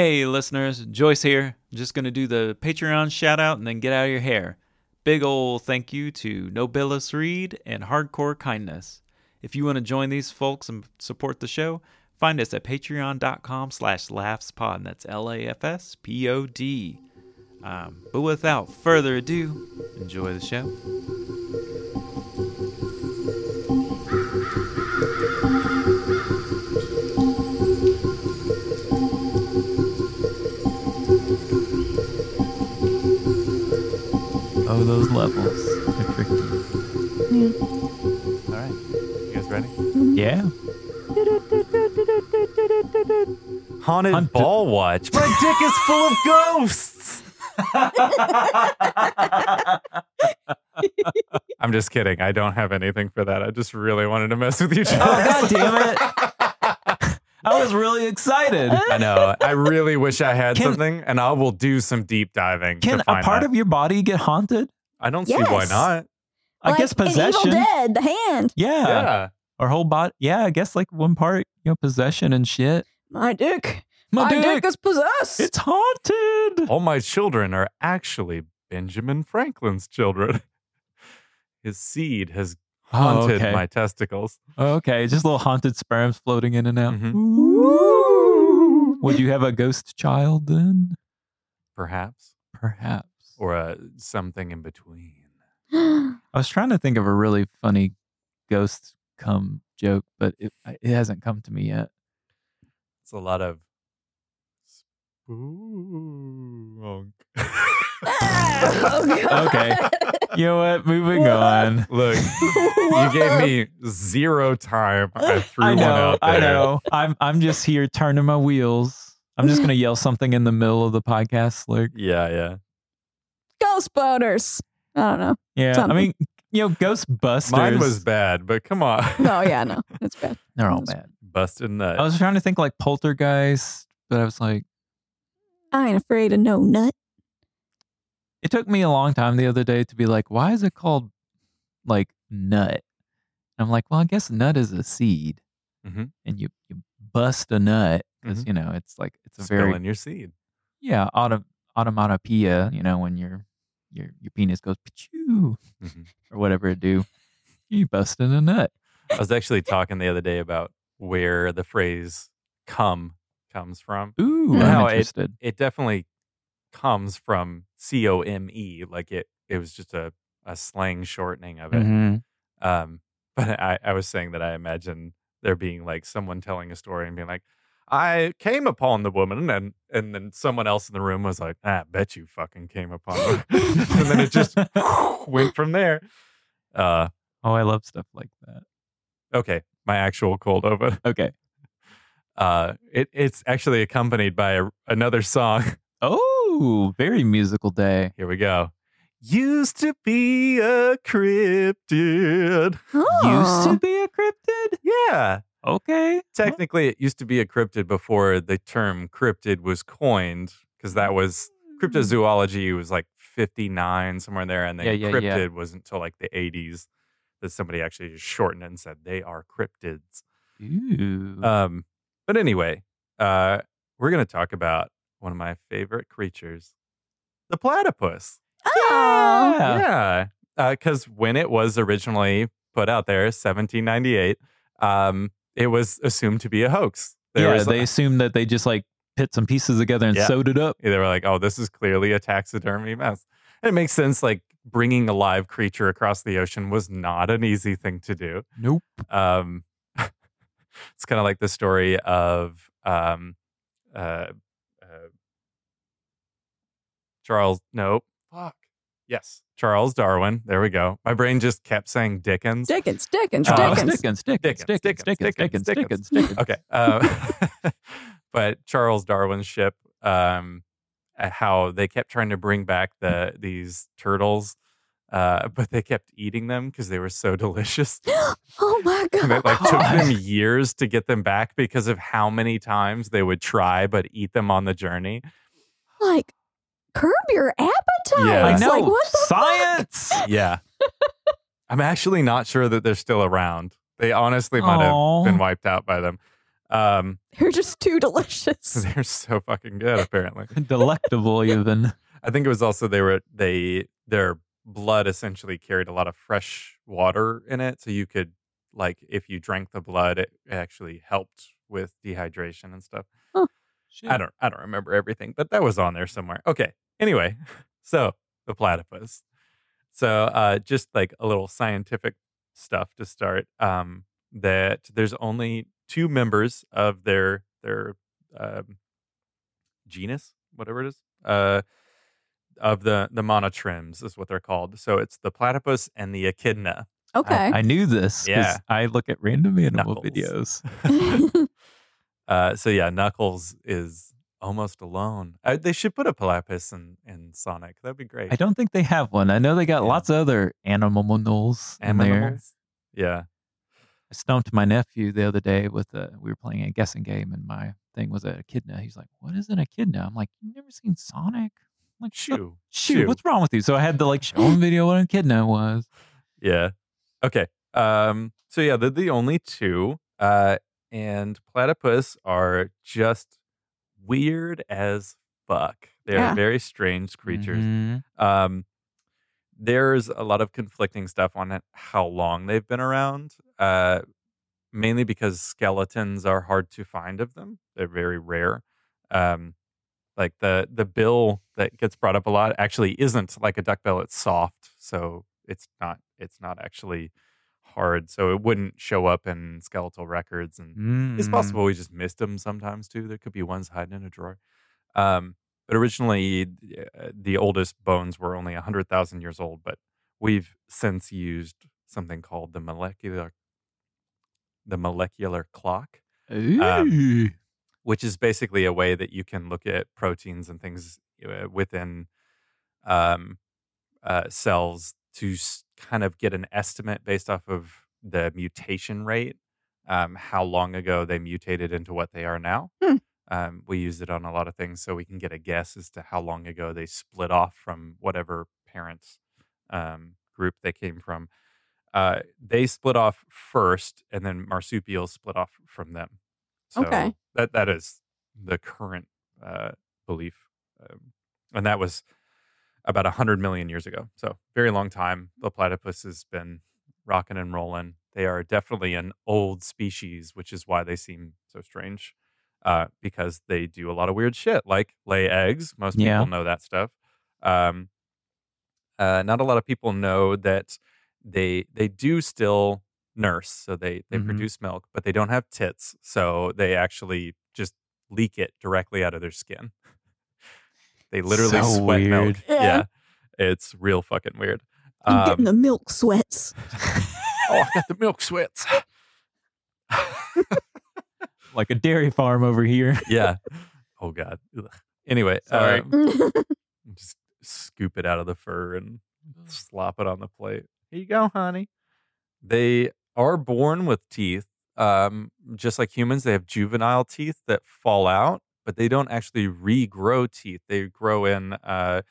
Hey, listeners, Joyce here. Just going to do the Patreon shout out and then get out of your hair. Big ol' thank you to Nobilis Reed and Hardcore Kindness. If you want to join these folks and support the show, find us at patreon.com slash lafspod. That's L-A-F-S-P-O-D. Um, but without further ado, enjoy the show. Those levels. They're tricky. Yeah. All right. You guys ready? Yeah. Haunted, Haunted- ball watch. My dick is full of ghosts. I'm just kidding. I don't have anything for that. I just really wanted to mess with you, Oh, Charles. God damn it. I was really excited. I know. I really wish I had Can- something, and I will do some deep diving. Can to a part that. of your body get haunted? I don't see why Yes. not. I guess possession. Evil Dead, the hand. Yeah. Yeah. Or whole body. Yeah, I guess like one part, you know, possession and shit. My dick. My, dick, is possessed. it's haunted. All my children are actually Benjamin Franklin's children. His seed has Oh, haunted okay. my testicles. Okay, just little haunted sperms floating in and out. Mhm. Ooh. Would you have a ghost child then? Perhaps. Perhaps. Or uh, something in between. I was trying to think of a really funny ghost come joke, but it, it hasn't come to me yet. It's a lot of spook. oh, Okay. You know what? Moving on. Look, you gave me zero time. I threw I one know. out there. I know. I'm I'm just here turning my wheels. I'm just gonna yell something in the middle of the podcast, like Yeah, yeah. Ghost boaters. I don't know. yeah. I mean, you know, Ghostbusters. Mine was bad, but come on. No, yeah, no. It's bad. They're all Those- bad. Busted nut. I was trying to think like Poltergeist, but I was like, I ain't afraid of no nut. it took me a long time the other day to be like, why is it called like nut? And I'm like, well, I guess nut is a seed, Mhm. and you you bust a nut because Mhm. you know it's like it's a very Spilling your seed. yeah auto, automatopoeia. You know when your your your penis goes pachoo Mhm. or whatever it do, you busting a nut. I was actually talking the other day about where the phrase "come" comes from. Ooh, And I'm how it- interested. It definitely comes from C O M E, like it. It was just a a slang shortening of it. Mhm. Um, but I, I was saying that I imagine there being like someone telling a story and being like, I came upon the woman, and and then someone else in the room was like, ah, I bet you fucking came upon her. and then it just went from there. Uh, Oh, I love stuff like that. okay, my actual cold open. Okay. Uh, it it's actually accompanied by a, another song. Oh, very musical day. Here we go. Used to be a cryptid. Used to be a cryptid. Yeah. Okay. Technically, it used to be a cryptid before the term cryptid was coined, because that was cryptozoology was like 59, somewhere there. And then Yeah, yeah, cryptid yeah. was until like the 80s that somebody actually just shortened it and said they are cryptids. Ooh. Um, but anyway, uh, we're going to talk about one of my favorite creatures, the platypus. Oh. Yeah. Yeah. Because when it was originally put out there, 1798, um, it was assumed to be a hoax. There yeah, they assumed that they just like put some pieces together and Yeah. sewed it up. they were like, oh, this is clearly a taxidermy mess. And it makes sense. Like bringing a live creature across the ocean was not an easy thing to do. Nope. Um, it's kind of like the story of um, uh, uh, Charles. Nope. fuck. Yes, Charles Darwin. There we go. My brain just kept saying Dickens. Dickens, Dickens, Oh, Dickens, Dickens. Dickens, Dickens, Dickens, Dickens, Dickens, Dickens, Dickens, Dickens. Dickens. okay. Uh, but Charles Darwin's ship, um, uh, how they kept trying to bring back the these turtles, uh, but they kept eating them because they were so delicious. Oh my And it like took them years to get them back because of how many times they would try but eat them on the journey. like curb your appetite. Yeah. I know. Like, what the fuck? Science. Yeah. I'm actually not sure that they're still around. They honestly might Aw. have been wiped out by them. Um, They're just too delicious. they're so fucking good. Apparently, Delectable, even. I think it was also they were they their blood essentially carried a lot of fresh water in it, so you could like if you drank the blood, it actually helped with dehydration and stuff. I don't I don't remember everything, but that was on there somewhere. Okay. Anyway, so the platypus. So uh just like a little scientific stuff to start. Um that there's only two members of their their um genus, whatever it is. Uh of the the monotremes is what they're called. So it's the platypus and the echidna. Okay. I knew this. 'cause Yeah. I look at random animal Knuckles. videos. Uh, so yeah, Knuckles is almost alone. Uh, they should put a platypus in, in Sonic. That'd be great. I don't think they have one. I know they got Yeah. lots of other animals in there. Yeah. I stumped my nephew the other day with a. We were playing a guessing game, and my thing was an echidna. He's like, "What is an echidna?" I'm like, you've never seen Sonic?" I'm like, "Shut Shoo. Shoot, Shoo. what's wrong with you? So I had to like show him video what an echidna was. Yeah. Okay. Um, so yeah, they're the only two. Uh, and platypus are just weird as fuck. They're Yeah. very strange creatures. Mhm. Um, there's a lot of conflicting stuff on it, how long they've been around. Uh, mainly because skeletons are hard to find of them. They're very rare. Um, like the the bill that gets brought up a lot actually isn't like a duck bill. It's soft, so it's not it's not actually hard. So it wouldn't show up in skeletal records and it's Mm. possible we just missed them sometimes too. There could be ones hiding in a drawer. Um, but originally, uh, the oldest bones were only 100,000 years old, but we've since used something called the molecular the molecular clock, um, which is basically a way that you can look at proteins and things uh, within um, uh, cells to kind of get an estimate based off of the mutation rate, um, how long ago they mutated into what they are now. Hmm. Um, we use it on a lot of things so we can get a guess as to how long ago they split off from whatever parents um, group they came from. Uh, they split off first, and then marsupials split off from them. So Okay. that that is the current uh, belief, um, and that was about hundred million years ago. So very long time. The platypus has been rocking and rolling. They are definitely an old species, which is why they seem so strange. Uh, because they do a lot of weird shit, like lay eggs. Most people Yeah. know that stuff. Um, uh, not a lot of people know that they they do still nurse, so they they Mhm. produce milk, but they don't have tits, so they actually just leak it directly out of their skin. They literally So sweat milk. weird. Yeah. it's real fucking weird. I'm getting Um, the milk sweats. oh, I got the milk sweats. like a dairy farm over here. yeah. Oh God. Ugh. Anyway, Sorry. um, just scoop it out of the fur and slop it on the plate. Here you go, honey. They are born with teeth. Um, just like humans, they have juvenile teeth that fall out, but they don't actually regrow teeth. They grow in uh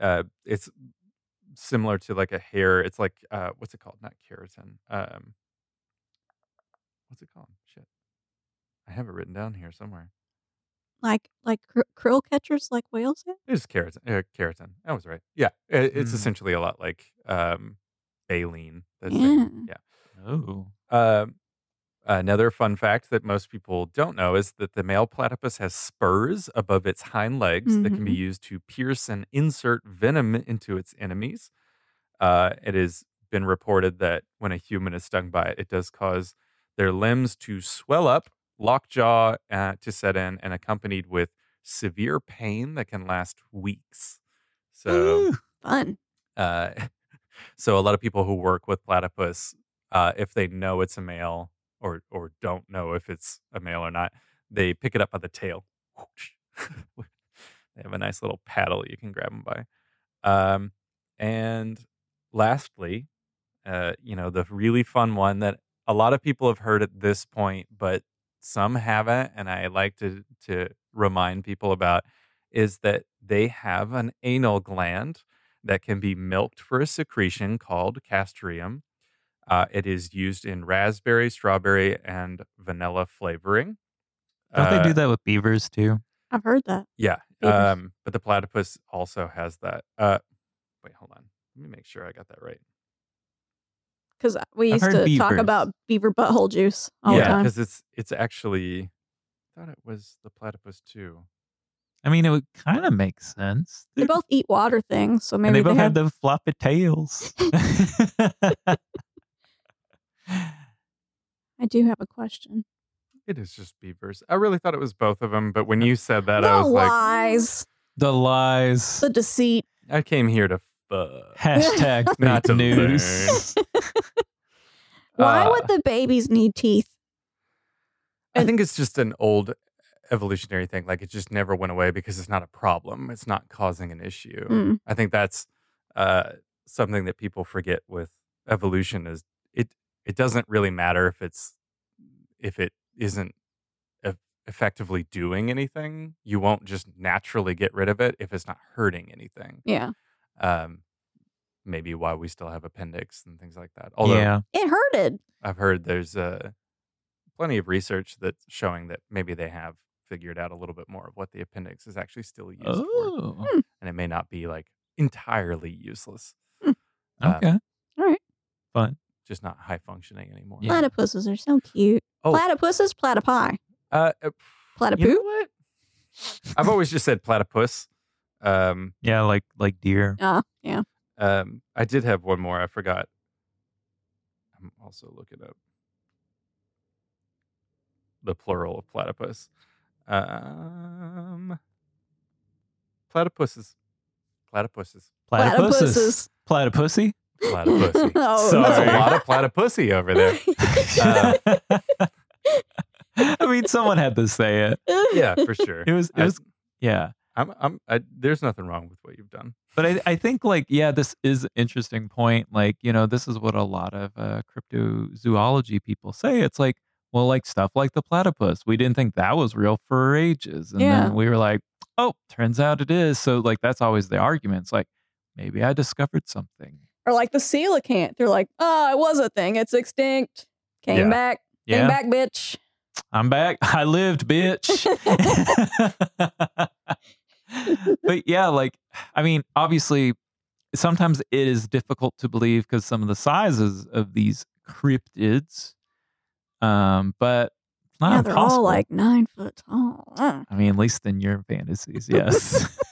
uh it's similar to like a hair. It's like uh what's it called? Not keratin. Um what's it called? Shit. I have it written down here somewhere. like like cr- krill catchers, like whales have. It's keratin. Uh, keratin. I was right. Yeah, it, it's Mm. essentially a lot like um, baleen. That's Yeah. yeah. Oh. Um, another fun fact that most people don't know is that the male platypus has spurs above its hind legs that can be used to pierce and insert venom into its enemies. Uh, it has been reported that when a human is stung by it, it does cause their limbs to swell up, lockjaw uh, to set in, and accompanied with severe pain that can last weeks. So Ooh. Fun. uh, so a lot of people who work with platypus, uh, if they know it's a male or or don't know if it's a male or not, they pick it up by the tail. they have a nice little paddle you can grab them by. Um, and lastly, uh, you know, the really fun one that a lot of people have heard at this point, but some haven't, and I like to to remind people about is that they have an anal gland that can be milked for a secretion called castoreum. Uh, it is used in raspberry, strawberry, and vanilla flavoring. Don't they Uh, do that with beavers too? I've heard that. Yeah. Um, but the platypus also has that. Uh, wait, hold on. Let me make sure I got that right. Because we used heard to talk about beaver butthole juice all the yeah, time. because it's it's actually. I thought it was the platypus too. I mean, it would kind of make sense. They both eat water things, so and maybe they both have have the floppy tails. I do have a question. It is just beavers. I really thought it was both of them, but when you said that, the I was like, lies, the lies. the deceit. I came here to fuck. Hashtag Not fake to news. Why Uh, would the babies need teeth? I think it's just an old evolutionary thing. Like it just never went away because it's not a problem. It's not causing an issue. Mm. I think that's uh, something that people forget with evolution is it it doesn't really matter if it's if it isn't eff- effectively doing anything. You won't just naturally get rid of it if it's not hurting anything. Yeah, Um, maybe why we still have appendix and things like that. Although yeah. it hurted. I've heard there's uh, plenty of research that's showing that maybe they have figured out a little bit more of what the appendix is actually still used for, Oh, and it may not be like entirely useless. Hmm. Um, okay. All right. Fun. Just not high functioning anymore. Yeah. Platypuses are so cute. Oh. Platypuses, platypi, Uh, uh, platypoo. you know what? I've always just said platypus. Um, Yeah, like like deer. Uh, yeah. um, I did have one more. I forgot. I'm also looking up the plural of platypus. Um, platypuses. Platypuses. Platypuses. Platypussy. Platypussy. oh, That's a lot of platypussy over there. Uh, I mean, someone had to say it. Yeah, for sure. It was. It I- was. Yeah. I'm, I'm, I, there's nothing wrong with what you've done. But I, I think like yeah, this is an interesting point. Like you know, this is what a lot of uh, cryptozoology people say. It's like well, like stuff like the platypus. We didn't think that was real for ages, and Yeah. then we were like, oh, turns out it is. So like that's always the argument. It's like maybe I discovered something. Or like the coelacanth. They're like, oh, it was a thing. It's extinct. Came Yeah. back. Came Yeah, back, bitch. I'm back. I lived, bitch. but yeah, like I mean, obviously, sometimes it is difficult to believe because some of the sizes of these cryptids. Um, but yeah, they're all like nine foot tall. I mean, at least in your fantasies, yes.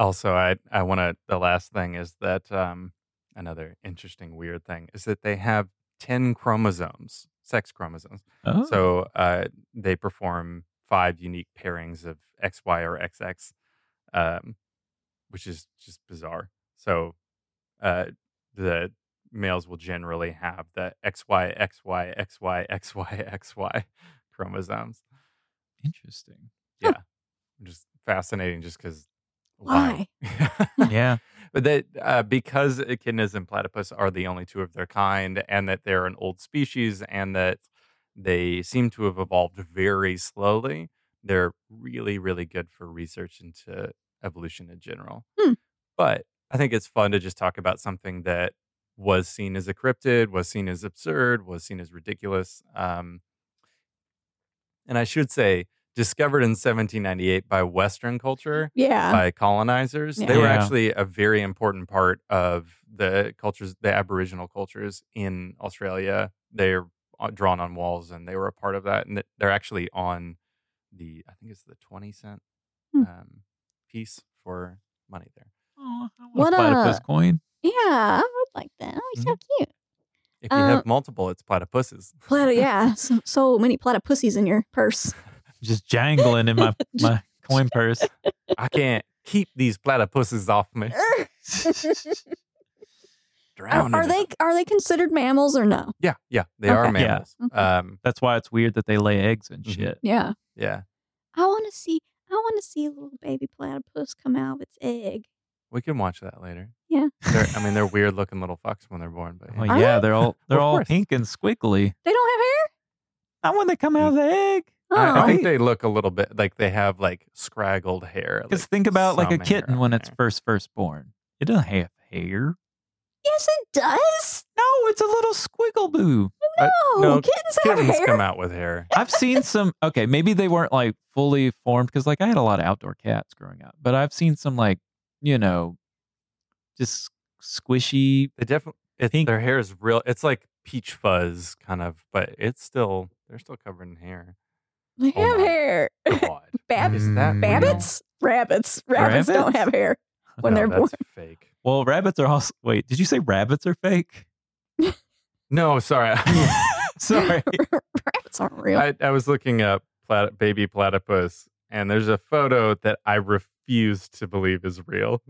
Also, I, I want to, the last thing is that um, another interesting, weird thing is that they have 10 chromosomes, sex chromosomes. oh, So uh, they perform five unique pairings of XY or XX, um, which is just bizarre. So uh, the males will generally have the XY, XY, XY, XY, XY chromosomes. interesting. Yeah. Just fascinating, just because. Why? Yeah, but that uh, because echidnas and platypus are the only two of their kind, and that they're an old species, and that they seem to have evolved very slowly, they're really, really good for research into evolution in general. Hmm. But I think it's fun to just talk about something that was seen as a cryptid, was seen as absurd, was seen as ridiculous. Um, and I should say, discovered in 1798 by Western culture Yeah. by colonizers. They were Yeah. actually a very important part of the cultures, the Aboriginal cultures in Australia. They're uh, drawn on walls, and they were a part of that. And they're actually on the, I think it's the twenty cent Hmm. um, piece for money there. oh, I want What a platypus a- coin. yeah, I would like that. Oh, he's so cute. If you Uh, have multiple, it's platypuses. Platy, yeah. So, so many platypussies in your purse. Just jangling in my my coin purse. I can't keep these platypuses off me. are, Drowning. are in they are they considered mammals or no? Yeah, yeah, they Okay. are Yeah. mammals. Okay. Um, That's why it's weird that they lay eggs and Mhm. shit. Yeah. yeah, I want to see. I want to see a little baby platypus come out of its egg. we can watch that later. Yeah. They're, I mean, they're weird looking little fucks when they're born, but Oh yeah. Are yeah, they? they're all they're Of all course. pink and squiggly. They don't have hair. Not when they come out of the egg. Oh, I, I think oh. they look a little bit like they have like scraggled hair. Because like think about like a kitten on when it's there. first first born. It doesn't have hair. yes, it does. No, it's a little squiggle boo. I- No, no, kittens have kittens hair. come out with hair. I've seen some. Okay, maybe they weren't like fully formed because like I had a lot of outdoor cats growing up, but I've seen some like you know, just squishy. They definitely. It's Pink. their hair is real. It's like peach fuzz kind of, but it's still they're still covered in hair. They Oh have my hair. God, Bab- is that Mm. real? Rabbits? Rabbits. Rabbits don't have hair when No, they're born. fake. Well, rabbits are also. Wait, did you say rabbits are fake? No, sorry. Sorry. Rabbits aren't real. I, I was looking up plat- baby platypus, and there's a photo that I refuse to believe is real.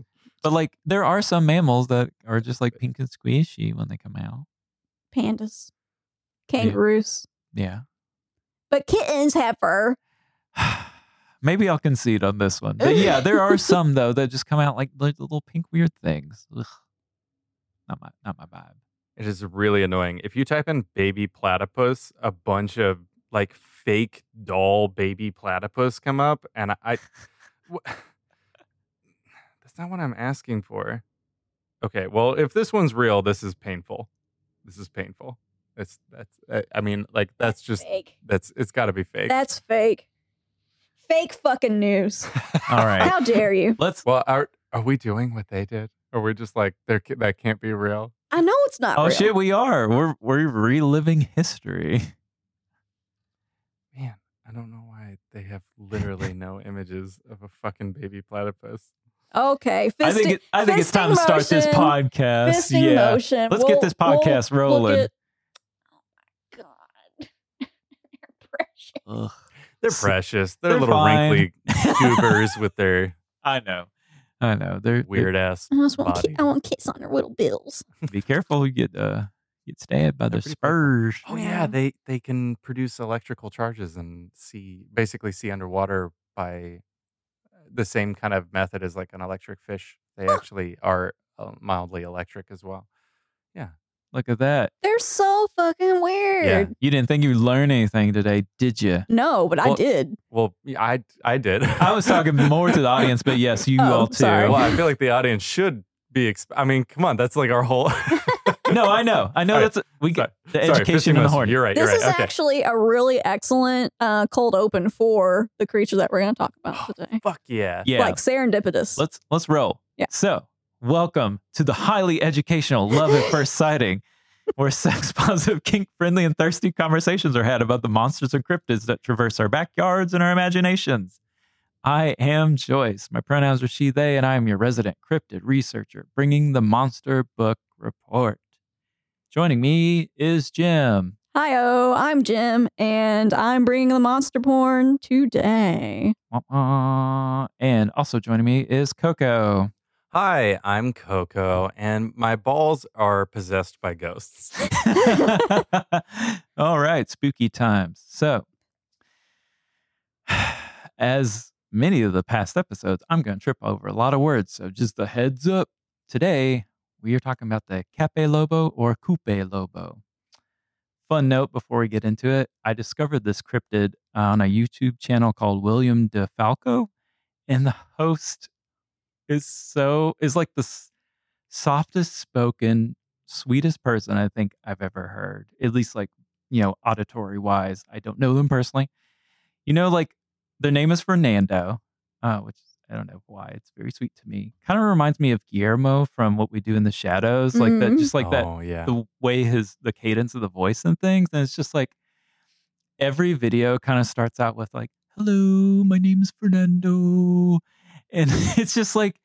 But like, there are some mammals that are just like pink and squishy when they come out. Pandas. Kangaroos. Yeah. But kittens have fur. Maybe I'll concede on this one. But yeah, there are some though that just come out like little pink weird things. Ugh. Not my not my vibe. It is really annoying. If you type in baby platypus, a bunch of like fake doll baby platypus come up, and I. I wh- that's not what I'm asking for. Okay, well, if this one's real, this is painful. This is painful. It's that's. I- I mean, like that's just fake. that's. It's got to be fake. That's fake. Fake fucking news. All right. How dare you? Let's well, are are we doing what they did? Or we're just like there? ca- That can't be real. I know it's not Oh real. shit, we are. We're we're reliving history. Man, I don't know why they have literally no images of a fucking baby platypus. Okay. Fisting, I think it, I think it's time to start this podcast. Fisting yeah. motion. Let's We'll- get this we'll podcast look rolling. at- oh my god. You're precious. Ugh. They're precious. They're, they're little fine. wrinkly goobers with their I know. I know. They're weird ass. I just want, ki- I want kiss on their little bills. be careful, you get uh get stabbed by They're the pretty powerful. spurs. Oh Yeah. yeah, they they can produce electrical charges and see basically see underwater by the same kind of method as like an electric fish. They Huh. actually are uh, mildly electric as well. Look at that. They're so fucking weird. Yeah. You didn't think you'd learn anything today, did you? No, but I did. Well, I I did. I was talking more to the audience, but yes, you Oh, all too. sorry. well, I feel like the audience should be. Exp- I mean, come on, that's like our whole. no, I know. I know All right. that's we Sorry. get the Sorry, education fishing in the horn. You're right. You're This right. is okay. actually a really excellent uh, cold open for the creature that we're going to talk about today. Fuck yeah. Yeah. Like serendipitous. let's let's roll. Yeah. So, welcome to the highly educational Love at First Sighting, where sex positive, kink friendly, and thirsty conversations are had about the monsters and cryptids that traverse our backyards and our imaginations. I am Joyce. My pronouns are she, they, and I am your resident cryptid researcher, bringing the Monster Book Report. Joining me is Jim. Hi-oh, I'm Jim, and I'm bringing the monster porn today. Wah-wah. And also joining me is Coco. Hi, I'm Coco, and my balls are possessed by ghosts. All right, spooky times. So, as many of the past episodes, I'm going to trip over a lot of words. So, just a heads up. Today, we are talking about the Capelobo or Coupe Lobo. Fun note before we get into it I discovered this cryptid on a YouTube channel called William DeFalco, and the host is so, is like the s- softest spoken, sweetest person I think I've ever heard. At least like, you know, auditory wise. I don't know them personally. You know, like their name is Fernando, uh, which I don't know why. It's very sweet to me. Kind of reminds me of Guillermo from What We Do in the Shadows. Like that, Mhm. just like that oh yeah. the way his the cadence of the voice and things and it's just like every video kind of starts out with like hello my name is fernando and it's just like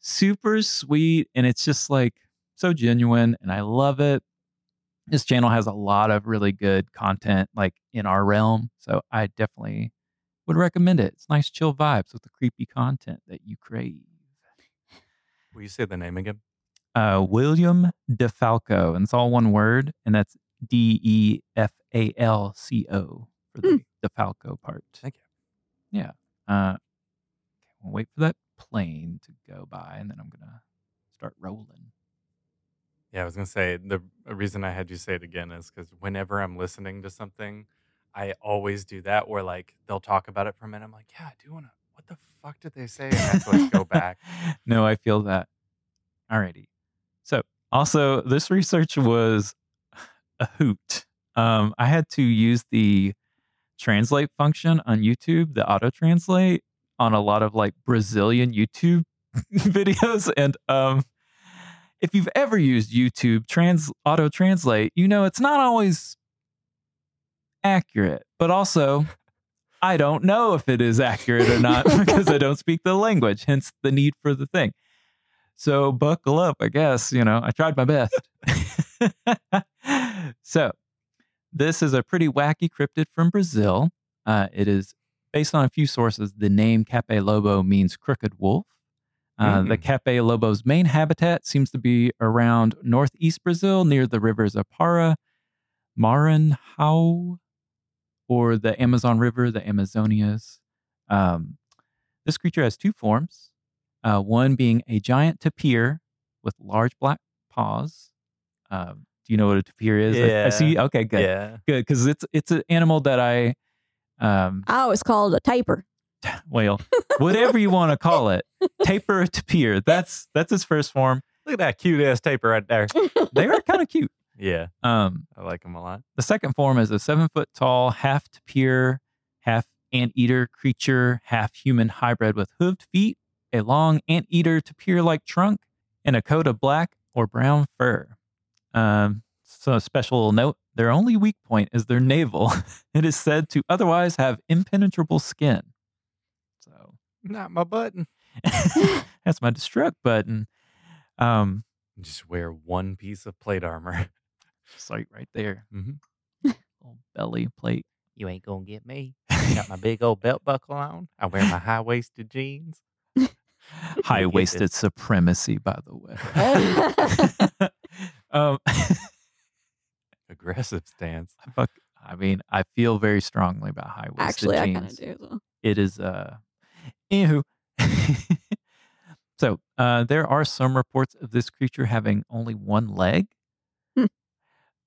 super sweet and it's just like so genuine and i love it this channel has a lot of really good content like in our realm so i definitely would recommend it it's nice chill vibes with the creepy content that you crave Will you say the name again? uh, William DeFalco, and it's all one word, and that's D E F A L C O for the DeFalco part. Thank you. Yeah. Uh, okay, we'll wait for that plane to go by, and then I'm gonna start rolling. Yeah, I was gonna say the reason I had you say it again is because whenever I'm listening to something, I always do that where like they'll talk about it for a minute. I'm like, yeah, I do wanna. What the fuck did they say? And I have to like go back. no, I feel that. Alrighty. So, also, this research was a hoot. um, I had to use the translate function on YouTube, the auto translate on a lot of like Brazilian YouTube videos. And um, if you've ever used YouTube trans auto translate, you know it's not always accurate, but also I don't know if it is accurate or not because I don't speak the language, hence the need for the thing. So buckle up, I guess. You know, I tried my best. so, this is a pretty wacky cryptid from Brazil. Uh, it is based on a few sources. The name Capelobo means crooked wolf. Uh, The Capelobo's main habitat seems to be around northeast Brazil near the rivers Apara, Maranhão, or the Amazon River, the Amazonias. Um, this creature has two forms uh, one being a giant tapir with large black paws. Um, do you know what a tapir is? I- I, see. Okay, good, Yeah. good, because it's it's an animal that I, um, Oh, it's called a taper. well, whatever you want to call it, taper tapir. That's that's his first form. Look at that cute ass taper right there. They are kind of cute. Yeah. Um, I like them a lot. The second form is a seven foot tall, half tapir, half anteater creature, half human hybrid with hooved feet, a long anteater peer like trunk, and a coat of black or brown fur. Um, so, a special note their only weak point is their navel. it is said to otherwise have impenetrable skin. So, Not my button. that's my destruct button. Um, Just wear one piece of plate armor. just like right there, hmm little belly plate. You ain't gonna get me. Got my big old belt buckle on. I wear my high waisted jeans. high waisted supremacy, by the way. um, Aggressive stance. I fuck, I mean, I feel very strongly about high waisted Actually, I kind of do. as well. It is, uh, anywho. so, uh, there are some reports of this creature having only one leg. Hmm.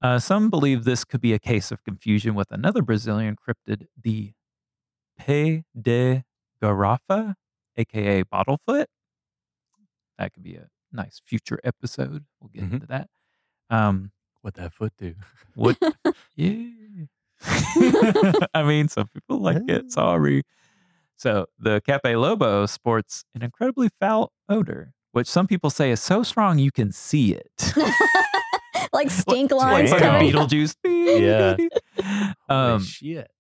Uh, some believe this could be a case of confusion with another Brazilian cryptid, the Pé de Garrafa, aka Bottlefoot. That could be a nice future episode. We'll get Mhm. into that. Um, What that foot do? what? yeah. I mean, some people like it. Sorry. So the Cape Lobo sports an incredibly foul odor, which some people say is so strong you can see it. like stink Like lines fucking coming. Beetlejuice. Yeah. Um, Holy shit.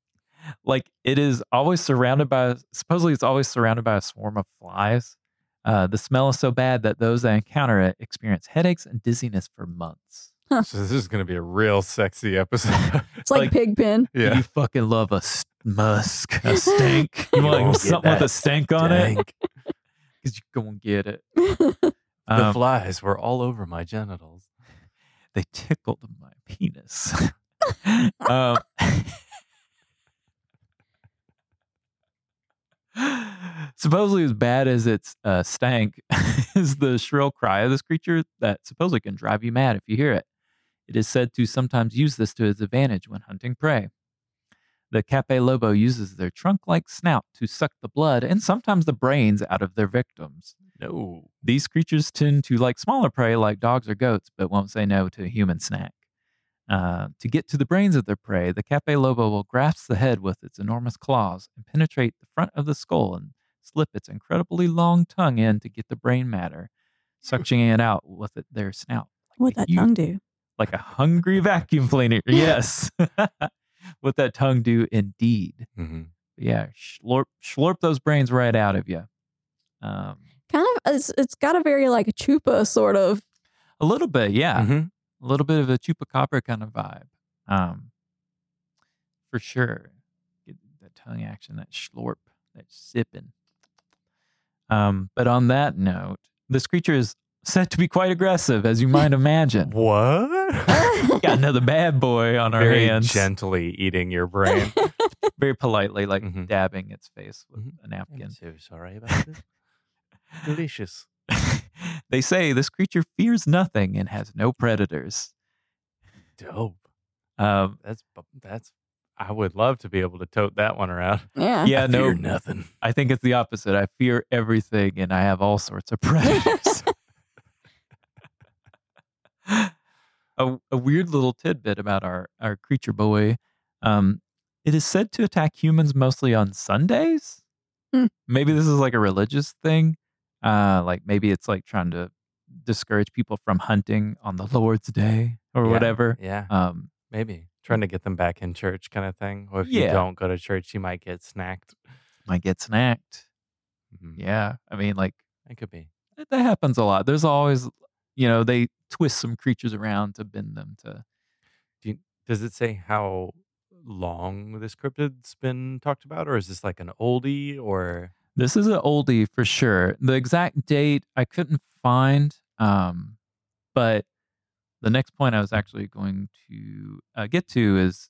like it is always surrounded by supposedly it's always surrounded by a swarm of flies. Uh, the smell is so bad that those that encounter it experience headaches and dizziness for months. So this is gonna be a real sexy episode. It's like, like- Pigpen. yeah. You fucking love a s- musk, a stank. You You want won't something with a stank on it? Because you go and get it. The Um, flies were all over my genitals. they tickled my penis. um, supposedly, as bad as its uh, stank is the shrill cry of this creature that supposedly can drive you mad if you hear it. It is said to sometimes use this to its advantage when hunting prey. The Capelobo uses their trunk like snout to suck the blood and sometimes the brains out of their victims. No. These creatures tend to like smaller prey like dogs or goats, but won't say no to a human snack. Uh, to get to the brains of their prey, the Capelobo will grasp the head with its enormous claws and penetrate the front of the skull and slip its incredibly long tongue in to get the brain matter, suctioning it out with it, their snout. What a that huge- tongue do? Like a hungry vacuum cleaner. Yes. what that tongue do indeed. hmm Yeah. Slurp, slurp those brains right out of you. Um, Kind of. It's, it's got a very like chupa sort of. a little bit. Yeah. hmm a little bit of a chupacabra kind of vibe. Um, for sure. Get that tongue action, that slurp, that sipping. Um, but on that note, this creature is said to be quite aggressive, as you might imagine. What? Got another bad boy on our Very hands. gently eating your brain. Very politely, like Mhm. dabbing its face with Mhm. a napkin. I'm so sorry about this. Delicious. they say this creature fears nothing and has no predators. Dope. Um, That's bu- that's. I would love to be able to tote that one around. yeah. yeah, I no, fear nothing. I think it's the opposite. I fear everything and I have all sorts of predators. A, a weird little tidbit about our our creature boy. Um, it is said to attack humans mostly on Sundays. Hmm. Maybe this is like a religious thing. Uh, like maybe it's like trying to discourage people from hunting on the Lord's Day or Yeah, whatever. Yeah, Um, maybe trying to get them back in church, kind of thing. Or if you don't go to church, you might get snacked. might get snacked. Mhm. Yeah, I mean, like it could be. that happens a lot. There's always, you know, they twist some creatures around to bend them to. Do you, does it say how long this cryptid's been talked about, or is this like an oldie? Or This is an oldie for sure. The exact date I couldn't find, um, but the next point I was actually going to uh, get to is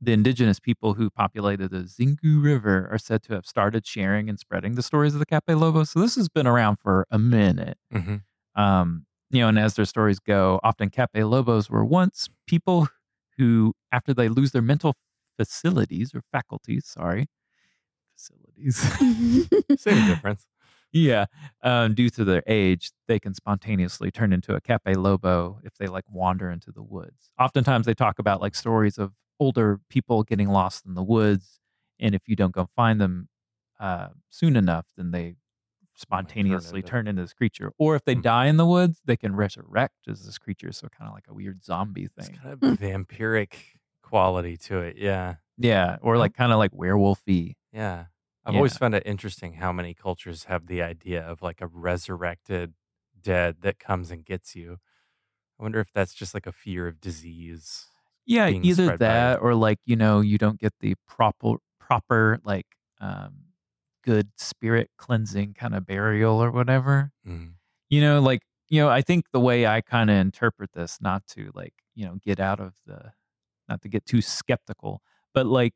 the indigenous people who populated the Xingu River are said to have started sharing and spreading the stories of the Capelobo. So this has been around for a minute. Mhm. Um, you know, and as their stories go, often Capelobos were once people who, after they lose their mental facilities or faculties, sorry, facilities. same difference. Yeah, um, due to their age, they can spontaneously turn into a capelobo if they like wander into the woods. Oftentimes, they talk about like stories of older people getting lost in the woods, and if you don't go find them uh, soon enough, then they spontaneously turn into this creature. Or if they Hmm. die in the woods, they can resurrect as this creature. So kind of like a weird zombie It's thing. kind of vampiric quality to it. Yeah, Yeah, or like kind of like werewolfy. yeah. I've Yeah. always found it interesting how many cultures have the idea of like a resurrected dead that comes and gets you. I wonder if that's just like a fear of disease. Yeah, either that or like, you know, you don't get the proper proper like um good spirit cleansing kind of burial or whatever. Mm. You know, like, you know, I think the way I kind of interpret this not to like, you know, get out of the not to get too skeptical, but like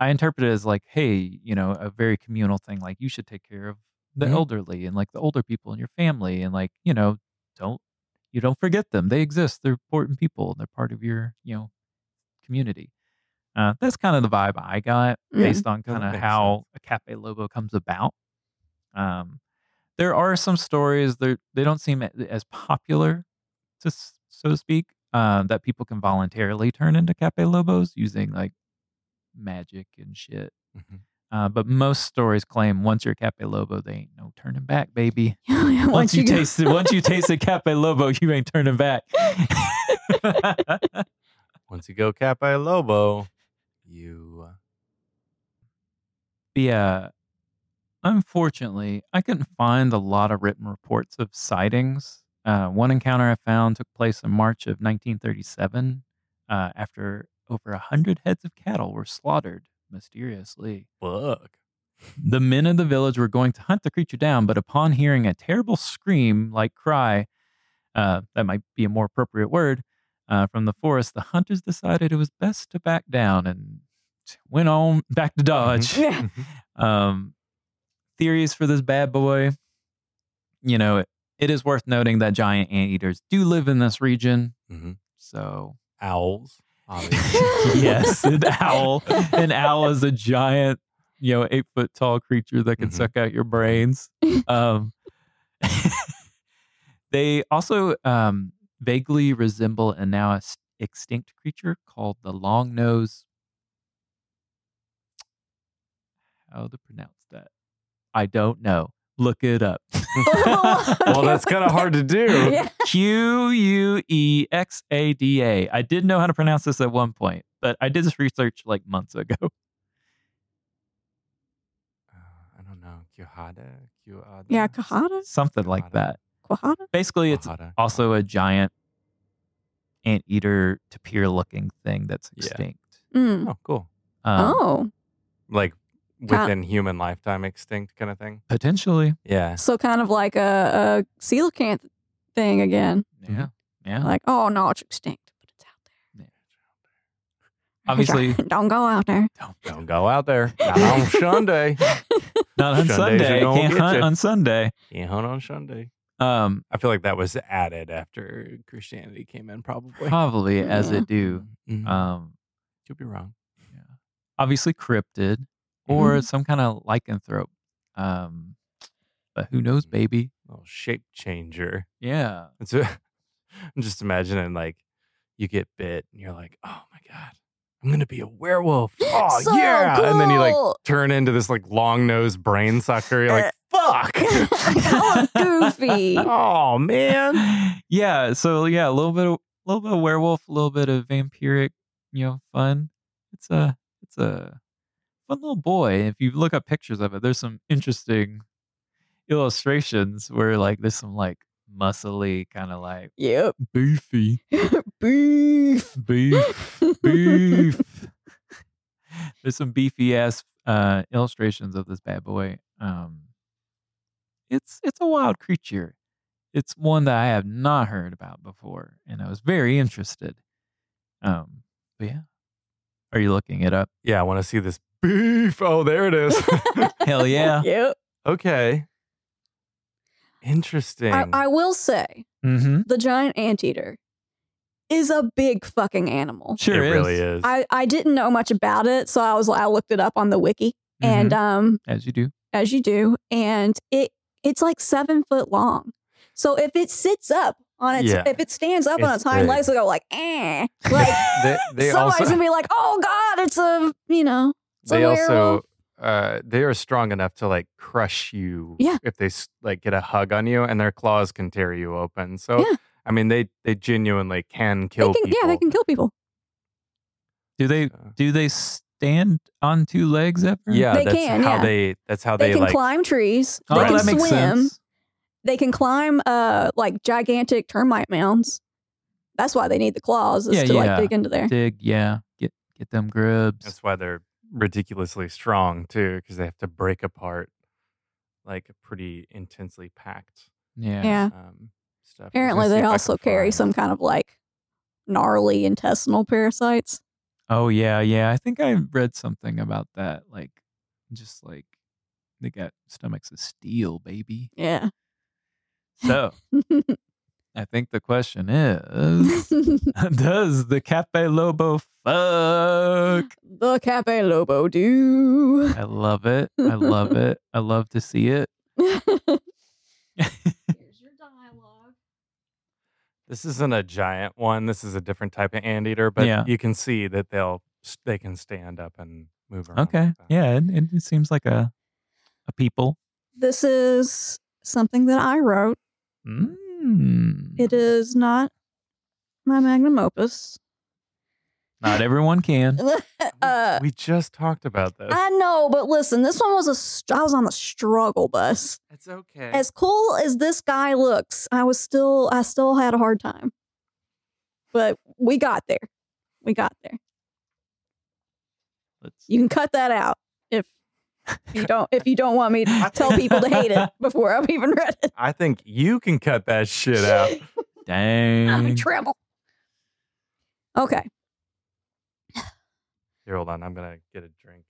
I interpret it as like, hey, you know, a very communal thing like you should take care of the Mhm. elderly and like the older people in your family and like, you know, don't you don't forget them. They exist. They're important people. They're part of your, you know, community. Uh, that's kind of the vibe I got based on kind of how a Capelobo comes about. Um, there are some stories that they don't seem as popular, to so to speak, uh, that people can voluntarily turn into Capelobos using like magic and shit. Mhm. Uh, but most stories claim once you're a Capelobo, they ain't no turning back, baby. once, Once, you, go- taste it, once you taste a Capelobo, you ain't turning back. Once you go Capelobo, you. uh, yeah. Unfortunately, I couldn't find a lot of written reports of sightings. Uh, one encounter I found took place in March of 1937 uh, after over a hundred heads of cattle were slaughtered mysteriously. Fuck. The men of the village were going to hunt the creature down, but upon hearing a terrible scream like cry, uh, that might be a more appropriate word, uh, from the forest, the hunters decided it was best to back down and went on back to Dodge. Um, theories for this bad boy. You know, it, it is worth noting that giant anteaters do live in this region. Mhm. So, Owls. Yes, an owl. An owl is a giant, you know, eight foot tall creature that can Mhm. suck out your brains. Um, they also um, vaguely resemble a now extinct creature called the long nose. How to pronounce that? I don't know. Look it up. well, that's kind of hard to do. Yeah. Q U E X A D A. I did know how to pronounce this at one point, but I did this research like months ago. Uh, I don't know. Quijada? Quijada? Yeah, Kahada? Something like that. Quahada? Basically, it's Quijada. also a giant anteater tapir looking thing that's Yeah. extinct. Mm. Oh, cool. Um, oh, Like Ca- within human lifetime extinct kind of thing. Potentially. Yeah. so kind of like a, a coelacanth thing again. Yeah. Yeah. Like, oh no, it's extinct, but it's out there. Obviously, don't go out there. Don't go out there. Not on Sunday. not on Sundays are Sunday. gonna Can't get hunt ya. on Sunday. You hunt on Sunday. Um, I feel like that was added after Christianity came in, probably. probably as it do. Mhm. Um, Could be wrong. yeah. Obviously, cryptid or some kind of lycanthrope. Um, but who knows, baby? little shape changer. Yeah. It's a, I'm just imagining like you get bit and you're like, oh my god, I'm gonna be a werewolf. Oh So yeah, and then you like turn into this like long nosed brain sucker. You're like, fuck. oh, goofy. oh man. yeah, so yeah, a little bit of a little bit of werewolf, a little bit of vampiric, you know, fun. It's a it's a fun little boy. If you look up pictures of it, there's some interesting illustrations where like there's some like muscly kind of like Yep. beefy Beef. beef beef. there's some beefy ass uh illustrations of this bad boy. Um it's it's a wild creature. It's one that I have not heard about before, and I was very interested. Um, but yeah, are you looking it up? Yeah, I want to see this beef. Oh, there it is. Hell yeah! Yep. okay. Interesting. I, I will say Mm-hmm. the giant anteater is a big fucking animal. Sure it is. really is. I, I didn't know much about it, so I was I looked it up on the wiki, and um, As you do. as you do, and it it's like seven foot long. So if it sits up on its, Yeah. if it stands up on It's its hind legs, it'll go like, eh. Like they they somebody's also gonna be like, oh god, it's a you know, it's a they also werewolf. uh they are strong enough to like crush you Yeah. if they like get a hug on you and their claws can tear you open so Yeah. i mean they they genuinely can kill they can, people yeah, they can kill people. Do they do they stand on two legs ever? yeah They that's can, how yeah. they that's how They, they, can like climb trees. Oh, they Right. can that makes swim. sense. They can climb uh like gigantic termite mounds. That's why they need the claws is Yeah, to yeah. like dig into there. Dig, yeah. Get get them grubs. that's why they're ridiculously strong too because they have to break apart like a pretty intensely packed yeah. Yeah. um stuff I was gonna Apparently, see they if I also carry find- some kind of like gnarly intestinal parasites. Oh yeah, yeah. I think I read something about that. Like, just like they got stomachs of steel, baby. Yeah. So I think the question is: Does the Capelobo fuck? the Capelobo do. I love it. I love it. I love to see it. Here's your dialogue. This isn't a giant one. This is a different type of anteater, but Yeah. you can see that they'll they can stand up and move around. Okay. like. Yeah, it, it, it seems like a a people. This is something that I wrote. Mm. It is not my magnum opus. Not everyone can. uh, we just talked about this. I know, but listen, this one was a. St- I was on the struggle bus. it's okay. As cool as this guy looks, I was still. I still had a hard time. But we got there. We got there. Let's. You can cut that out if you don't. If you don't want me to tell people to hate it before I've even read it. I think you can cut that shit out. Dang. I'm in trouble. Okay. Here, hold on. I'm gonna get a drink.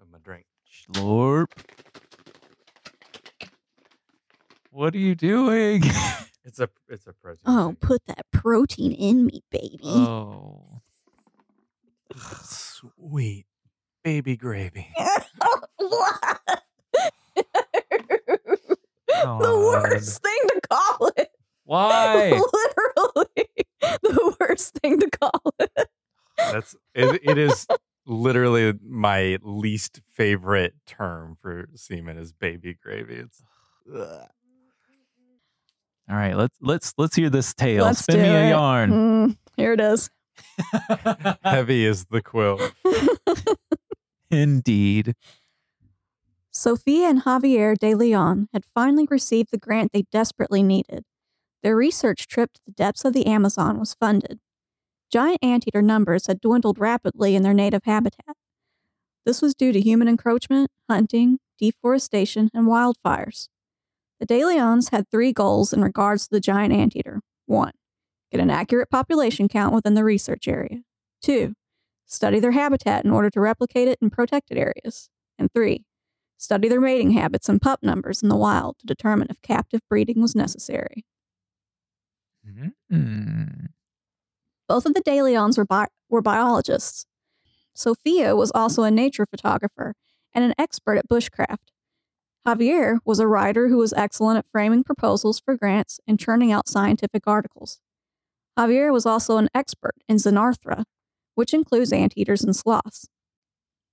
of my drink. Slurp. What are you doing? It's a it's a protein. Oh, shake. put that protein in me, baby. oh. sweet baby gravy. The worst thing to call it. Why? Literally, the worst thing to call it. That's it, it is literally my least favorite term for semen is baby gravy. It's ugh. All right, let's let's let's hear this tale. Let's Spin do me a it. yarn. Mm, here it is. heavy is the quilt. Indeed. Sophia and Javier de Leon had finally received the grant they desperately needed. Their research trip to the depths of the Amazon was funded. Giant anteater numbers had dwindled rapidly in their native habitat. This was due to human encroachment, hunting, deforestation, and wildfires. The De Leons had three goals in regards to the giant anteater. One, get an accurate population count within the research area. Two, study their habitat in order to replicate it in protected areas. And three, study their mating habits and pup numbers in the wild to determine if captive breeding was necessary. Mm. Both of the De Leons were, bi- were biologists. Sophia was also a nature photographer and an expert at bushcraft. Javier was a writer who was excellent at framing proposals for grants and churning out scientific articles. Javier was also an expert in Xenarthra, which includes anteaters and sloths.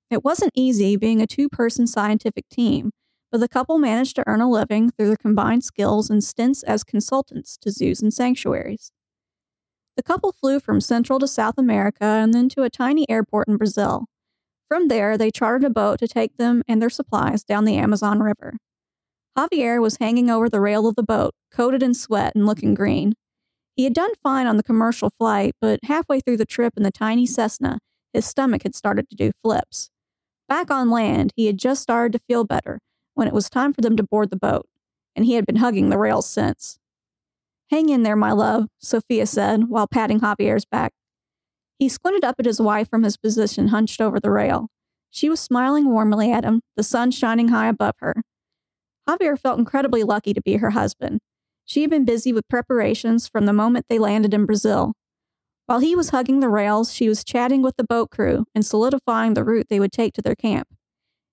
It wasn't easy being a two person scientific team, but the couple managed to earn a living through their combined skills and stints as consultants to zoos and sanctuaries. The couple flew from Central to South America and then to a tiny airport in Brazil. From there, they chartered a boat to take them and their supplies down the Amazon River. Javier was hanging over the rail of the boat, coated in sweat and looking green. He had done fine on the commercial flight, but halfway through the trip in the tiny Cessna, his stomach had started to do flips. Back on land, he had just started to feel better when it was time for them to board the boat, and he had been hugging the rails since. Hang in there, my love, Sophia said while patting Javier's back. He squinted up at his wife from his position hunched over the rail. She was smiling warmly at him, the sun shining high above her. Javier felt incredibly lucky to be her husband. She had been busy with preparations from the moment they landed in Brazil. While he was hugging the rails, she was chatting with the boat crew and solidifying the route they would take to their camp.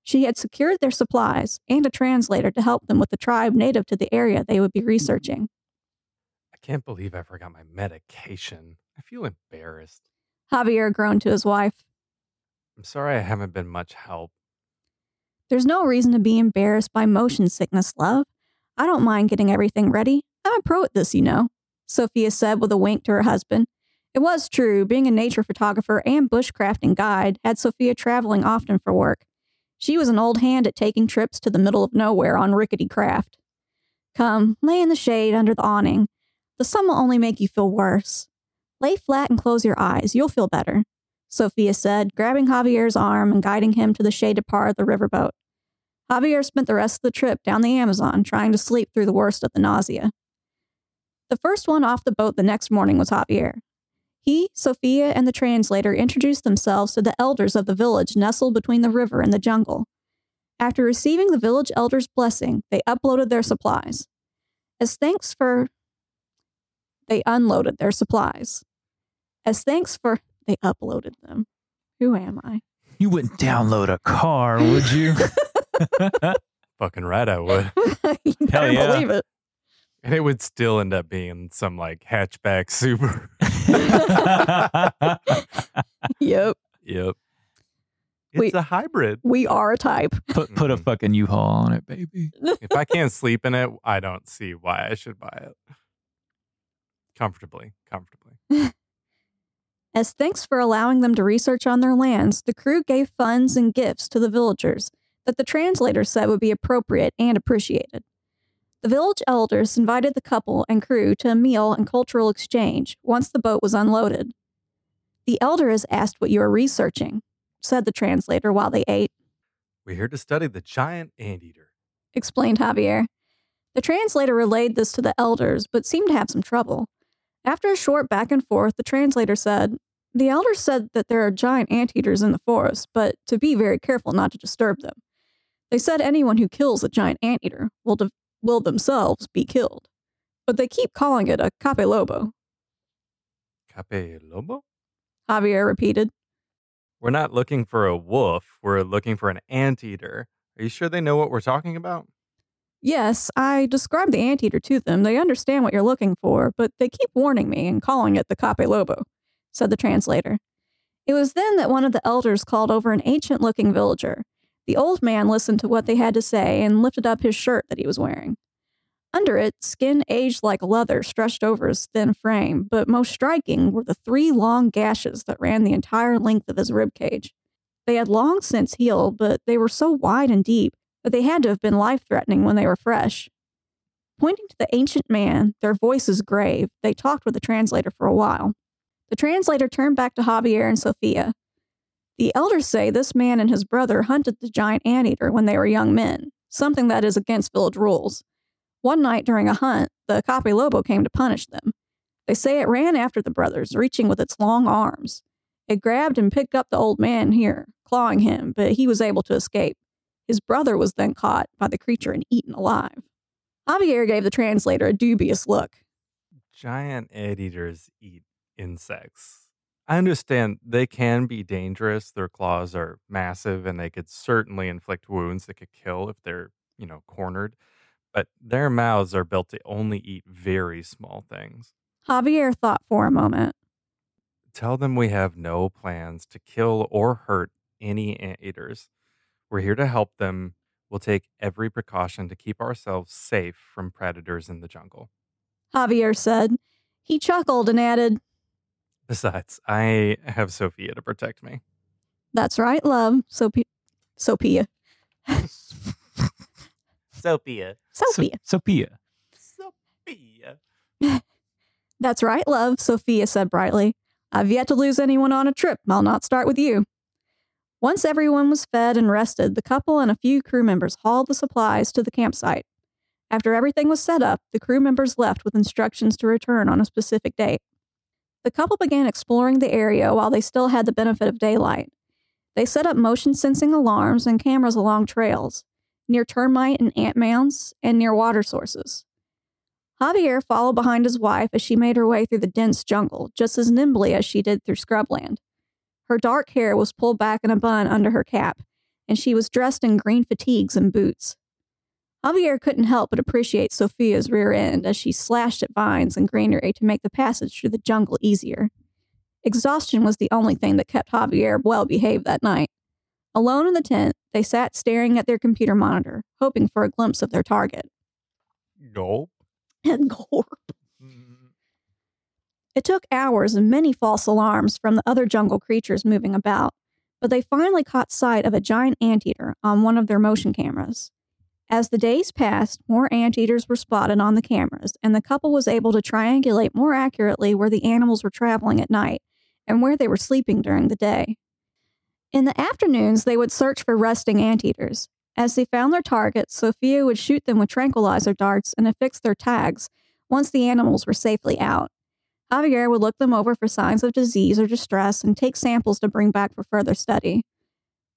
She had secured their supplies and a translator to help them with the tribe native to the area they would be researching. Can't believe I forgot my medication. I feel embarrassed. Javier groaned to his wife. I'm sorry I haven't been much help. There's no reason to be embarrassed by motion sickness, love. I don't mind getting everything ready. I'm a pro at this, you know, Sophia said with a wink to her husband. It was true, being a nature photographer and bushcrafting guide had Sophia traveling often for work. She was an old hand at taking trips to the middle of nowhere on rickety craft. Come, lay in the shade under the awning. The sun will only make you feel worse. Lay flat and close your eyes. You'll feel better, Sophia said, grabbing Javier's arm and guiding him to the shaded part of the riverboat. Javier spent the rest of the trip down the Amazon trying to sleep through the worst of the nausea. The first one off the boat the next morning was Javier. He, Sophia, and the translator introduced themselves to the elders of the village nestled between the river and the jungle. After receiving the village elder's blessing, they uploaded their supplies. As thanks for. They unloaded their supplies. As thanks for. They uploaded them. Who am I? You wouldn't download a car, would you? Fucking right, I would. you better yeah. believe it. and it would still end up being some like hatchback super. Yep. yep. It's Wait. a hybrid. We are a type. put put a fucking U-Haul on it, baby. If I can't sleep in it, I don't see why I should buy it. Comfortably. Comfortably. As thanks for allowing them to research on their lands, the crew gave funds and gifts to the villagers that the translator said would be appropriate and appreciated. The village elders invited the couple and crew to a meal and cultural exchange once the boat was unloaded. The elder has asked what you are researching, said the translator while they ate, We're here to study the giant anteater. explained Javier. The translator relayed this to the elders, but seemed to have some trouble. After a short back and forth, the translator said, The elders said that there are giant anteaters in the forest, but to be very careful not to disturb them. They said anyone who kills a giant anteater will, de- will themselves be killed. But they keep calling it a capelobo, Cape Lobo? Javier repeated. We're not looking for a wolf. We're looking for an anteater. Are you sure they know what we're talking about? Yes, I described the anteater to them. They understand what you're looking for, but they keep warning me and calling it the capelobo, said the translator. It was then that one of the elders called over an ancient looking villager. The old man listened to what they had to say and lifted up his shirt that he was wearing. Under it, skin aged like leather stretched over his thin frame, but most striking were the three long gashes that ran the entire length of his rib cage. They had long since healed, but they were so wide and deep that they had to have been life threatening when they were fresh. Pointing to the ancient man, their voices grave, they talked with the translator for a while. The translator turned back to Javier and Sophia. The elders say this man and his brother hunted the giant anteater when they were young men, something that is against village rules. One night during a hunt, the Capelobo came to punish them. They say it ran after the brothers, reaching with its long arms. It grabbed and picked up the old man here, clawing him, but he was able to escape. His brother was then caught by the creature and eaten alive. Javier gave the translator a dubious look. Giant ant eaters eat insects. I understand they can be dangerous. Their claws are massive and they could certainly inflict wounds that could kill if they're, you know, cornered. But their mouths are built to only eat very small things. Javier thought for a moment. Tell them we have no plans to kill or hurt any anteaters. We're here to help them. We'll take every precaution to keep ourselves safe from predators in the jungle. Javier said. He chuckled and added, Besides, I have Sophia to protect me. That's right, love. Sophia. Sophia. Sophia. Sophia. Sophia. Sophia. That's right, love, Sophia said brightly. I've yet to lose anyone on a trip. I'll not start with you. Once everyone was fed and rested, the couple and a few crew members hauled the supplies to the campsite. After everything was set up, the crew members left with instructions to return on a specific date. The couple began exploring the area while they still had the benefit of daylight. They set up motion sensing alarms and cameras along trails, near termite and ant mounds, and near water sources. Javier followed behind his wife as she made her way through the dense jungle, just as nimbly as she did through scrubland. Her dark hair was pulled back in a bun under her cap, and she was dressed in green fatigues and boots. Javier couldn't help but appreciate Sophia's rear end as she slashed at vines and greenery to make the passage through the jungle easier. Exhaustion was the only thing that kept Javier well behaved that night. Alone in the tent, they sat staring at their computer monitor, hoping for a glimpse of their target. Gulp. And Gorp. It took hours and many false alarms from the other jungle creatures moving about, but they finally caught sight of a giant anteater on one of their motion cameras. As the days passed, more anteaters were spotted on the cameras, and the couple was able to triangulate more accurately where the animals were traveling at night and where they were sleeping during the day. In the afternoons, they would search for resting anteaters. As they found their targets, Sophia would shoot them with tranquilizer darts and affix their tags once the animals were safely out. Javier would look them over for signs of disease or distress and take samples to bring back for further study.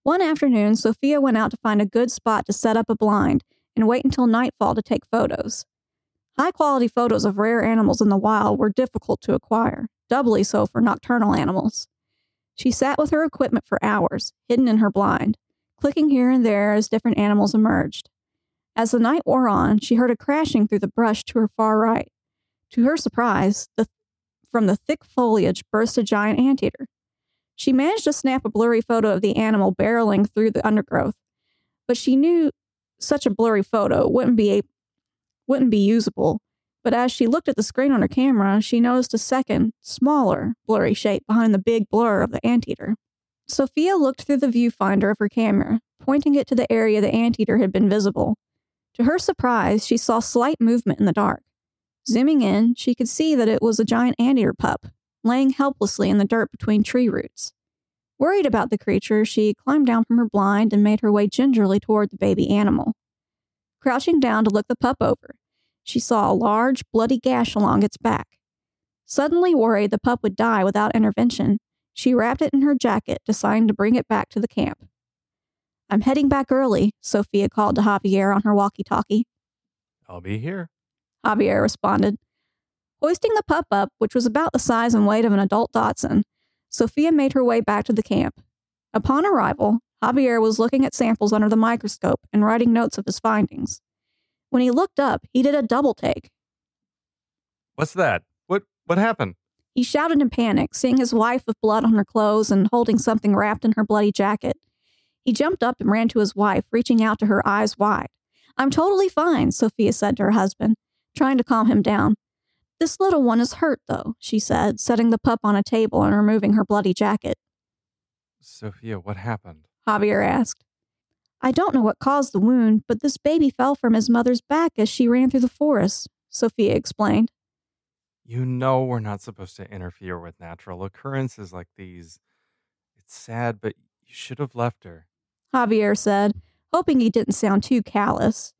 One afternoon, Sophia went out to find a good spot to set up a blind and wait until nightfall to take photos. High quality photos of rare animals in the wild were difficult to acquire, doubly so for nocturnal animals. She sat with her equipment for hours, hidden in her blind, clicking here and there as different animals emerged. As the night wore on, she heard a crashing through the brush to her far right. To her surprise, the, from the thick foliage burst a giant anteater. She managed to snap a blurry photo of the animal barreling through the undergrowth, but she knew such a blurry photo wouldn't be a, wouldn't be usable. But as she looked at the screen on her camera, she noticed a second, smaller, blurry shape behind the big blur of the anteater. Sophia looked through the viewfinder of her camera, pointing it to the area the anteater had been visible. To her surprise, she saw slight movement in the dark. Zooming in, she could see that it was a giant anteater pup, laying helplessly in the dirt between tree roots. Worried about the creature, she climbed down from her blind and made her way gingerly toward the baby animal. Crouching down to look the pup over, she saw a large, bloody gash along its back. Suddenly worried the pup would die without intervention, she wrapped it in her jacket, deciding to bring it back to the camp. I'm heading back early, Sophia called to Javier on her walkie talkie. I'll be here. Javier responded. Hoisting the pup up, which was about the size and weight of an adult dachshund, Sophia made her way back to the camp. Upon arrival, Javier was looking at samples under the microscope and writing notes of his findings. When he looked up, he did a double take. What's that? What what happened? He shouted in panic, seeing his wife with blood on her clothes and holding something wrapped in her bloody jacket. He jumped up and ran to his wife, reaching out to her eyes wide. I'm totally fine, Sophia said to her husband, trying to calm him down. This little one is hurt, though, she said, setting the pup on a table and removing her bloody jacket. Sophia, what happened? Javier asked. I don't know what caused the wound, but this baby fell from his mother's back as she ran through the forest, Sophia explained. You know we're not supposed to interfere with natural occurrences like these. It's sad, but you should have left her. Javier said, hoping he didn't sound too callous.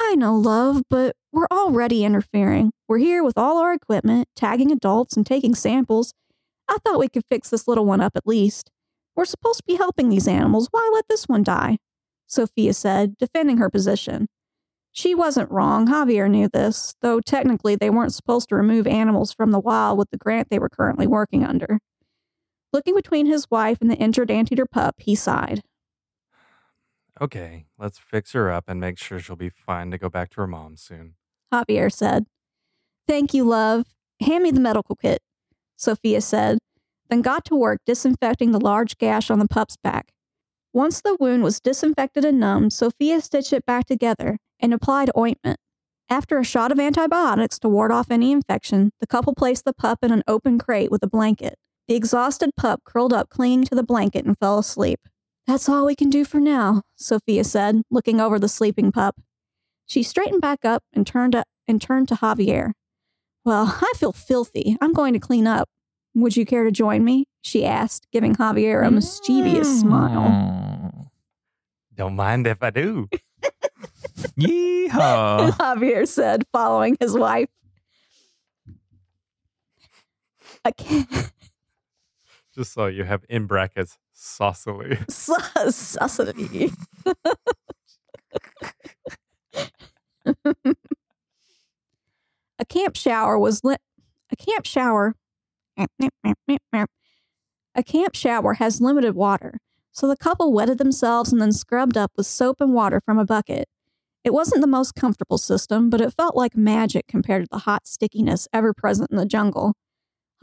I know, love, but we're already interfering. We're here with all our equipment, tagging adults and taking samples. I thought we could fix this little one up at least. We're supposed to be helping these animals. Why let this one die? Sophia said, defending her position. She wasn't wrong. Javier knew this, though technically they weren't supposed to remove animals from the wild with the grant they were currently working under. Looking between his wife and the injured anteater pup, he sighed. Okay, let's fix her up and make sure she'll be fine to go back to her mom soon. Javier said. Thank you, love. Hand me the medical kit, Sophia said, then got to work disinfecting the large gash on the pup's back. Once the wound was disinfected and numbed, Sophia stitched it back together and applied ointment. After a shot of antibiotics to ward off any infection, the couple placed the pup in an open crate with a blanket. The exhausted pup curled up, clinging to the blanket, and fell asleep. That's all we can do for now, Sophia said, looking over the sleeping pup. She straightened back up and turned to, and turned to Javier. Well, I feel filthy. I'm going to clean up. Would you care to join me? she asked, giving Javier a mischievous smile. Mm. Don't mind if I do. Yeehaw. Javier said, following his wife. A ca- Just so you have in brackets saucily. sausage. a camp shower was lit. A camp shower. A camp shower has limited water, so the couple wetted themselves and then scrubbed up with soap and water from a bucket. It wasn't the most comfortable system, but it felt like magic compared to the hot stickiness ever present in the jungle.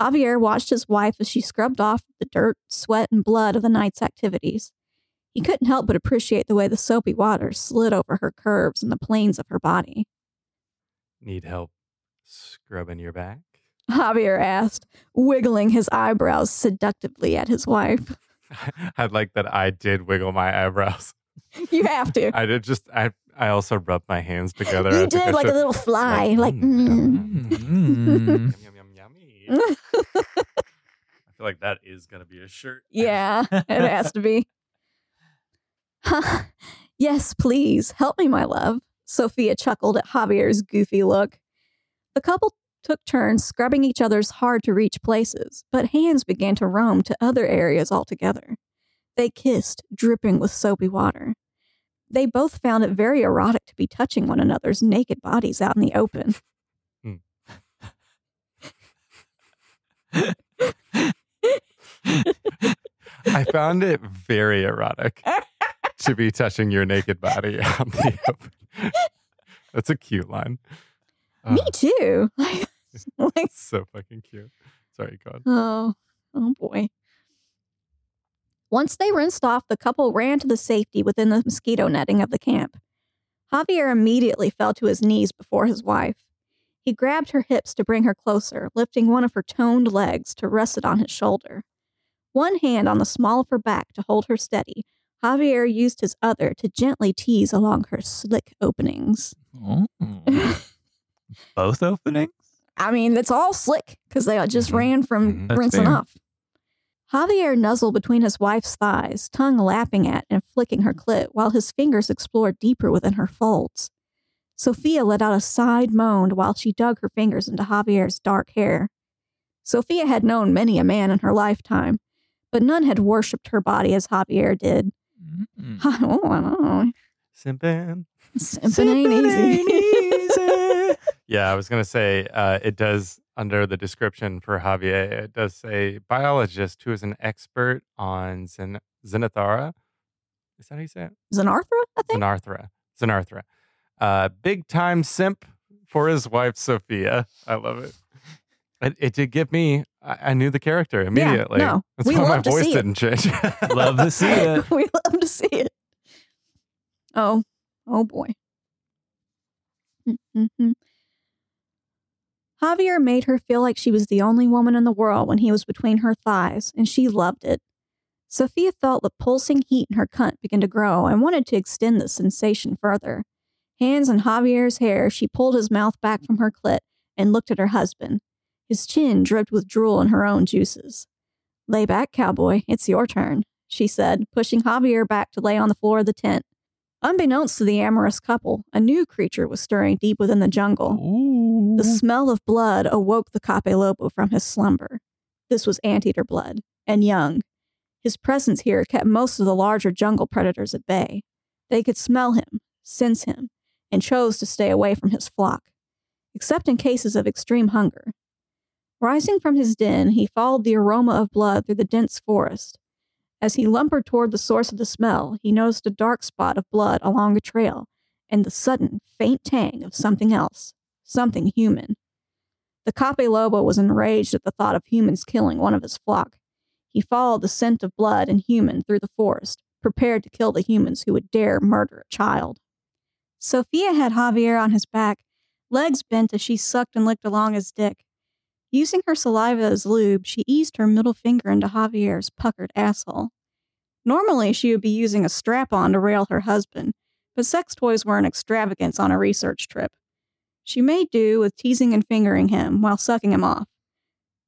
Javier watched his wife as she scrubbed off the dirt, sweat, and blood of the night's activities. He couldn't help but appreciate the way the soapy water slid over her curves and the planes of her body. Need help scrubbing your back? Javier asked, wiggling his eyebrows seductively at his wife. I'd like that I did wiggle my eyebrows. You have to. I did just I I also rubbed my hands together. You I did like a little fly, like, mm, mm. Mm. I feel like that is gonna be a shirt. Yeah, it has to be. yes, please, help me, my love. Sophia chuckled at Javier's goofy look. The couple took turns scrubbing each other's hard to reach places, but hands began to roam to other areas altogether. They kissed, dripping with soapy water. They both found it very erotic to be touching one another's naked bodies out in the open. I found it very erotic to be touching your naked body in the open. That's a cute line. Me Uh, too. like, so fucking cute. Sorry, God. Oh, oh boy. Once they rinsed off, the couple ran to the safety within the mosquito netting of the camp. Javier immediately fell to his knees before his wife. He grabbed her hips to bring her closer, lifting one of her toned legs to rest it on his shoulder. One hand on the small of her back to hold her steady, Javier used his other to gently tease along her slick openings. Mm. Both openings? I mean, it's all slick because they just Mhm. ran from Mhm. That's rinsing fair. off. Javier nuzzled between his wife's thighs, tongue lapping at and flicking her clit, while his fingers explored deeper within her folds. Sophia let out a side moan while she dug her fingers into Javier's dark hair. Sophia had known many a man in her lifetime, but none had worshipped her body as Javier did. Mm. oh, I don't know. Simpin. Simping ain't easy. Yeah, I was gonna say uh, it does under the description for Javier. It does say biologist who is an expert on Zen- Xenothara. Is that how you say it? Xenarthra, I think. Xenarthra. Xenarthra. Uh, big time simp for his wife Sophia. I love it. It, it did give me. I, I knew the character immediately. no, That's we why my love to voice see it. didn't change. Love to see it. we love to see it. Oh, oh boy. Mhm. Javier made her feel like she was the only woman in the world when he was between her thighs, and she loved it. Sophia felt the pulsing heat in her cunt begin to grow and wanted to extend the sensation further. Hands in Javier's hair, she pulled his mouth back from her clit and looked at her husband. His chin dripped with drool and her own juices. Lay back, cowboy. It's your turn, she said, pushing Javier back to lay on the floor of the tent. Unbeknownst to the amorous couple, a new creature was stirring deep within the jungle. Ooh. The smell of blood awoke the Capelobo from his slumber. This was anteater blood, and young. His presence here kept most of the larger jungle predators at bay. They could smell him, sense him, and chose to stay away from his flock, except in cases of extreme hunger. Rising from his den, he followed the aroma of blood through the dense forest. As he lumbered toward the source of the smell, he noticed a dark spot of blood along a trail and the sudden, faint tang of something else, something human. The Capelobo was enraged at the thought of humans killing one of his flock. He followed the scent of blood and human through the forest, prepared to kill the humans who would dare murder a child. Sophia had Javier on his back, legs bent as she sucked and licked along his dick. Using her saliva as lube, she eased her middle finger into Javier's puckered asshole. Normally, she would be using a strap on to rail her husband, but sex toys were an extravagance on a research trip. She made do with teasing and fingering him while sucking him off.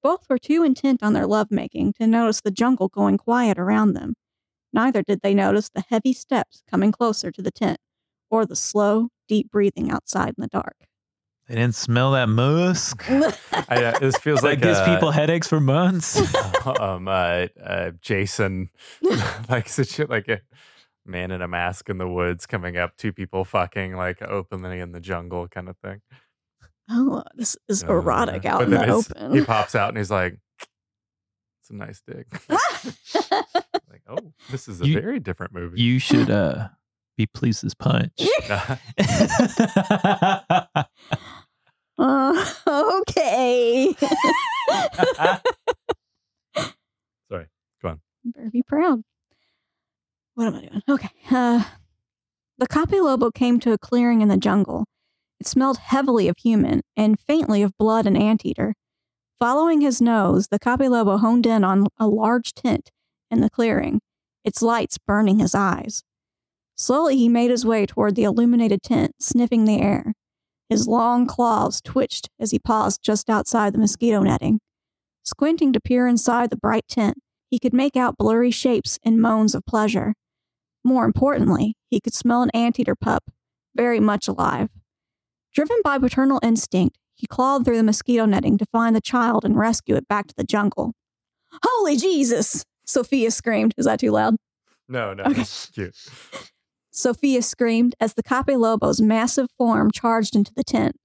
Both were too intent on their lovemaking to notice the jungle going quiet around them. Neither did they notice the heavy steps coming closer to the tent or the slow, deep breathing outside in the dark. They didn't smell that musk. I, uh, this feels that like gives uh, people headaches for months. um, uh, uh, Jason, like such a, like a man in a mask in the woods coming up, two people fucking like openly in the jungle kind of thing. Oh, this is Uh, erotic out in the open. He pops out and he's like, "It's a nice dick." like, oh, this is a You- very different movie. you should uh be pleased as punch. Uh, okay. Sorry, go on. Better be proud. What am I doing? Okay. Uh, the Capelobo came to a clearing in the jungle. It smelled heavily of human and faintly of blood and anteater. Following his nose, the Capelobo honed in on a large tent in the clearing, its lights burning his eyes. Slowly, he made his way toward the illuminated tent, sniffing the air. His long claws twitched as he paused just outside the mosquito netting. Squinting to peer inside the bright tent, he could make out blurry shapes and moans of pleasure. More importantly, he could smell an anteater pup, very much alive. Driven by paternal instinct, he clawed through the mosquito netting to find the child and rescue it back to the jungle. Holy Jesus! Sophia screamed. Is that too loud? No, no, Okay. it's cute. Sophia screamed as the Capelobo's massive form charged into the tent.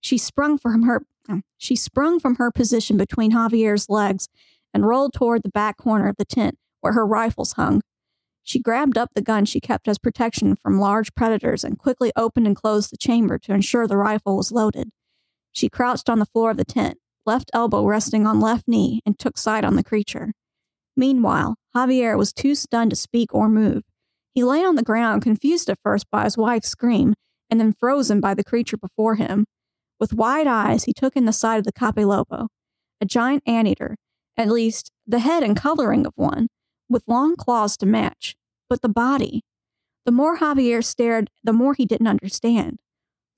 She sprung from her mm, she sprung from her position between Javier's legs and rolled toward the back corner of the tent where her rifles hung. She grabbed up the gun she kept as protection from large predators and quickly opened and closed the chamber to ensure the rifle was loaded. She crouched on the floor of the tent, left elbow resting on left knee, and took sight on the creature. Meanwhile, Javier was too stunned to speak or move. He lay on the ground, confused at first by his wife's scream, and then frozen by the creature before him. With wide eyes, he took in the sight of the Cape a giant anteater, at least the head and coloring of one, with long claws to match. But the body. The more Javier stared, the more he didn't understand.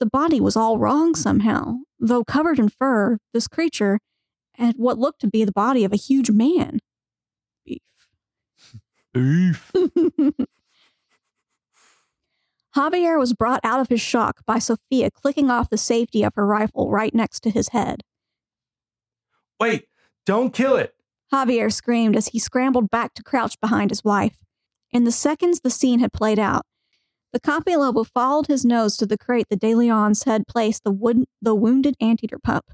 The body was all wrong somehow. Though covered in fur, this creature had what looked to be the body of a huge man. Beef. Oof. Javier was brought out of his shock by Sophia clicking off the safety of her rifle right next to his head. Wait, don't kill it. Javier screamed as he scrambled back to crouch behind his wife. In the seconds the scene had played out, the Capelobo followed his nose to the crate that De Leons had placed the, wood- the wounded anteater pup.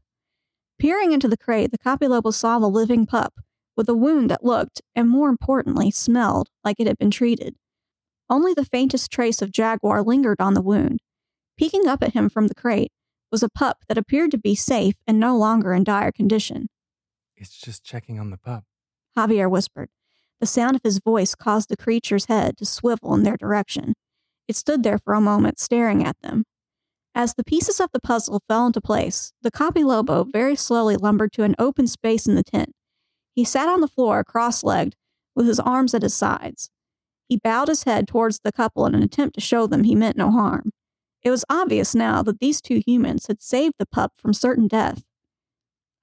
Peering into the crate, the Capelobo saw the living pup with a wound that looked, and more importantly, smelled like it had been treated. Only the faintest trace of jaguar lingered on the wound. Peeking up at him from the crate was a pup that appeared to be safe and no longer in dire condition. It's just checking on the pup. Javier whispered. The sound of his voice caused the creature's head to swivel in their direction. It stood there for a moment, staring at them. As the pieces of the puzzle fell into place, the Capelobo very slowly lumbered to an open space in the tent. He sat on the floor, cross legged, with his arms at his sides. He bowed his head towards the couple in an attempt to show them he meant no harm. It was obvious now that these two humans had saved the pup from certain death.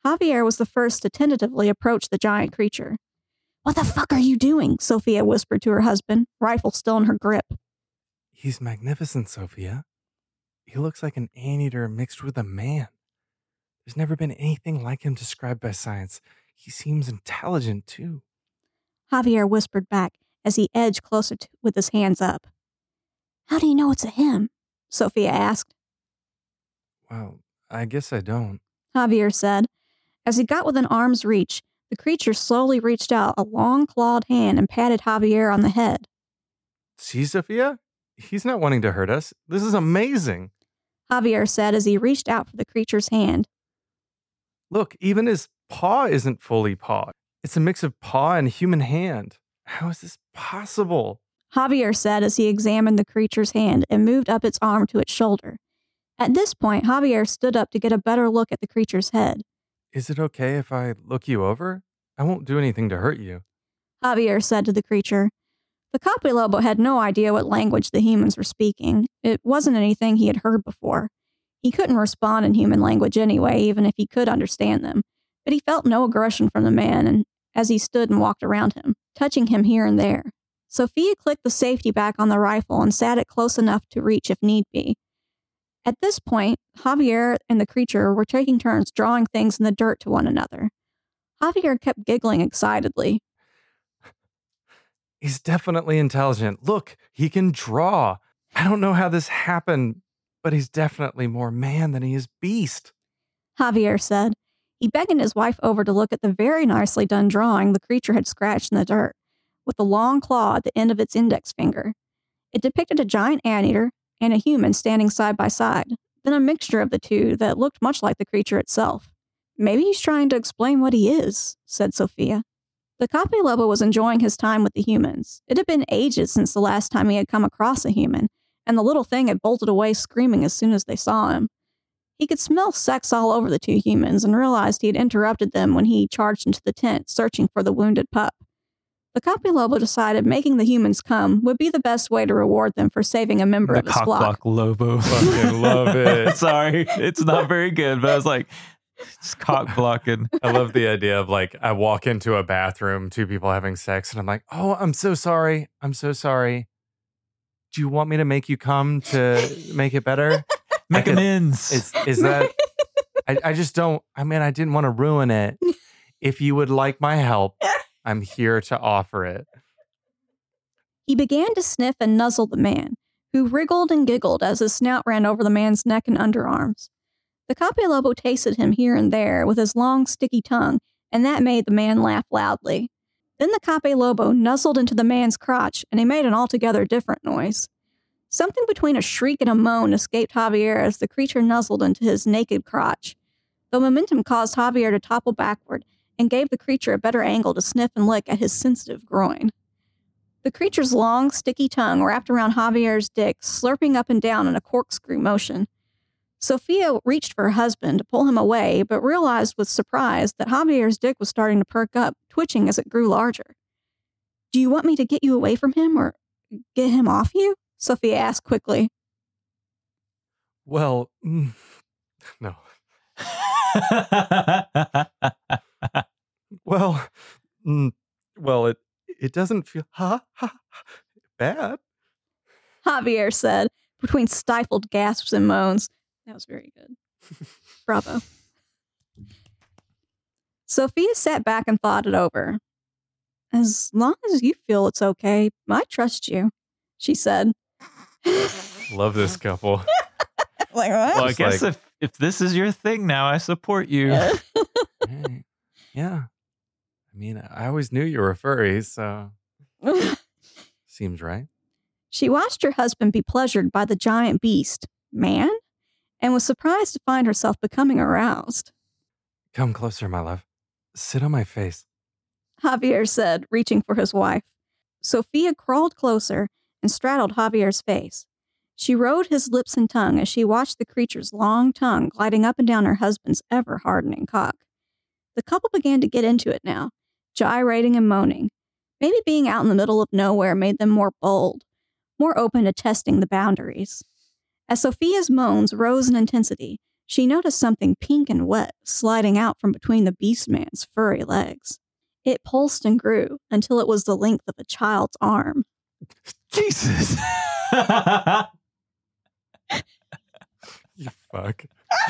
Javier was the first to tentatively approach the giant creature. What the fuck are you doing? Sophia whispered to her husband, rifle still in her grip. He's magnificent, Sophia. He looks like an anteater mixed with a man. There's never been anything like him described by science. He seems intelligent, too. Javier whispered back as he edged closer to, with his hands up. How do you know it's a him? Sophia asked. Well, I guess I don't. Javier said. As he got within arm's reach, the creature slowly reached out a long clawed hand and patted Javier on the head. See, Sophia? He's not wanting to hurt us. This is amazing. Javier said as he reached out for the creature's hand. Look, even his paw isn't fully paw. It's a mix of paw and human hand. How is this possible? Javier said as he examined the creature's hand and moved up its arm to its shoulder. At this point, Javier stood up to get a better look at the creature's head. Is it okay if I look you over? I won't do anything to hurt you. Javier said to the creature. The Capelobo had no idea what language the humans were speaking. It wasn't anything he had heard before. He couldn't respond in human language anyway, even if he could understand them. But he felt no aggression from the man and as he stood and walked around him, touching him here and there. Sophia clicked the safety back on the rifle and sat it close enough to reach if need be. At this point, Javier and the creature were taking turns drawing things in the dirt to one another. Javier kept giggling excitedly. He's definitely intelligent. Look, he can draw. I don't know how this happened, but he's definitely more man than he is beast. Javier said. He beckoned his wife over to look at the very nicely done drawing the creature had scratched in the dirt, with a long claw at the end of its index finger. It depicted a giant anteater and a human standing side by side, then a mixture of the two that looked much like the creature itself. Maybe he's trying to explain what he is, said Sophia. The Capelobo was enjoying his time with the humans. It had been ages since the last time he had come across a human, and the little thing had bolted away screaming as soon as they saw him. He could smell sex all over the two humans and realized he had interrupted them when he charged into the tent searching for the wounded pup. The Capelobo decided making the humans come would be the best way to reward them for saving a member the of his cock flock. block Lobo. Fucking love it. Sorry, it's not very good, but I was like, it's cock blocking. I love the idea of like, I walk into a bathroom, two people having sex, and I'm like, oh, I'm so sorry. I'm so sorry. Do you want me to make you come to make it better? Make could- amends. Is is that? I, I just don't. I mean, I didn't want to ruin it. If you would like my help, I'm here to offer it. He began to sniff and nuzzle the man, who wriggled and giggled as his snout ran over the man's neck and underarms. The Capelobo tasted him here and there with his long, sticky tongue, and that made the man laugh loudly. Then the Capelobo nuzzled into the man's crotch, and he made an altogether different noise. Something between a shriek and a moan escaped Javier as the creature nuzzled into his naked crotch. The momentum caused Javier to topple backward and gave the creature a better angle to sniff and lick at his sensitive groin. The creature's long, sticky tongue wrapped around Javier's dick, slurping up and down in a corkscrew motion. Sophia reached for her husband to pull him away, but realized with surprise that Javier's dick was starting to perk up, twitching as it grew larger. Do you want me to get you away from him or get him off you? Sophia asked quickly. Well, mm, no. Well, mm, well, it it doesn't feel ha ha bad. Javier said between stifled gasps and moans. That was very good. Bravo. Sophia sat back and thought it over. As long as you feel it's okay, I trust you, she said. Love this couple. like, well, I guess like- if if this is your thing now, I support you. Hey, yeah. I mean, I always knew you were a furry, so seems right. she watched her husband be pleasured by the giant beast, man, and was surprised to find herself becoming aroused. Come closer, my love. Sit on my face. Javier said, reaching for his wife. Sophia crawled closer and straddled Javier's face. She rode his lips and tongue as she watched the creature's long tongue gliding up and down her husband's ever hardening cock. The couple began to get into it now, gyrating and moaning. Maybe being out in the middle of nowhere made them more bold, more open to testing the boundaries. As Sophia's moans rose in intensity, she noticed something pink and wet sliding out from between the beast man's furry legs. It pulsed and grew until it was the length of a child's arm. Jesus. You fuck.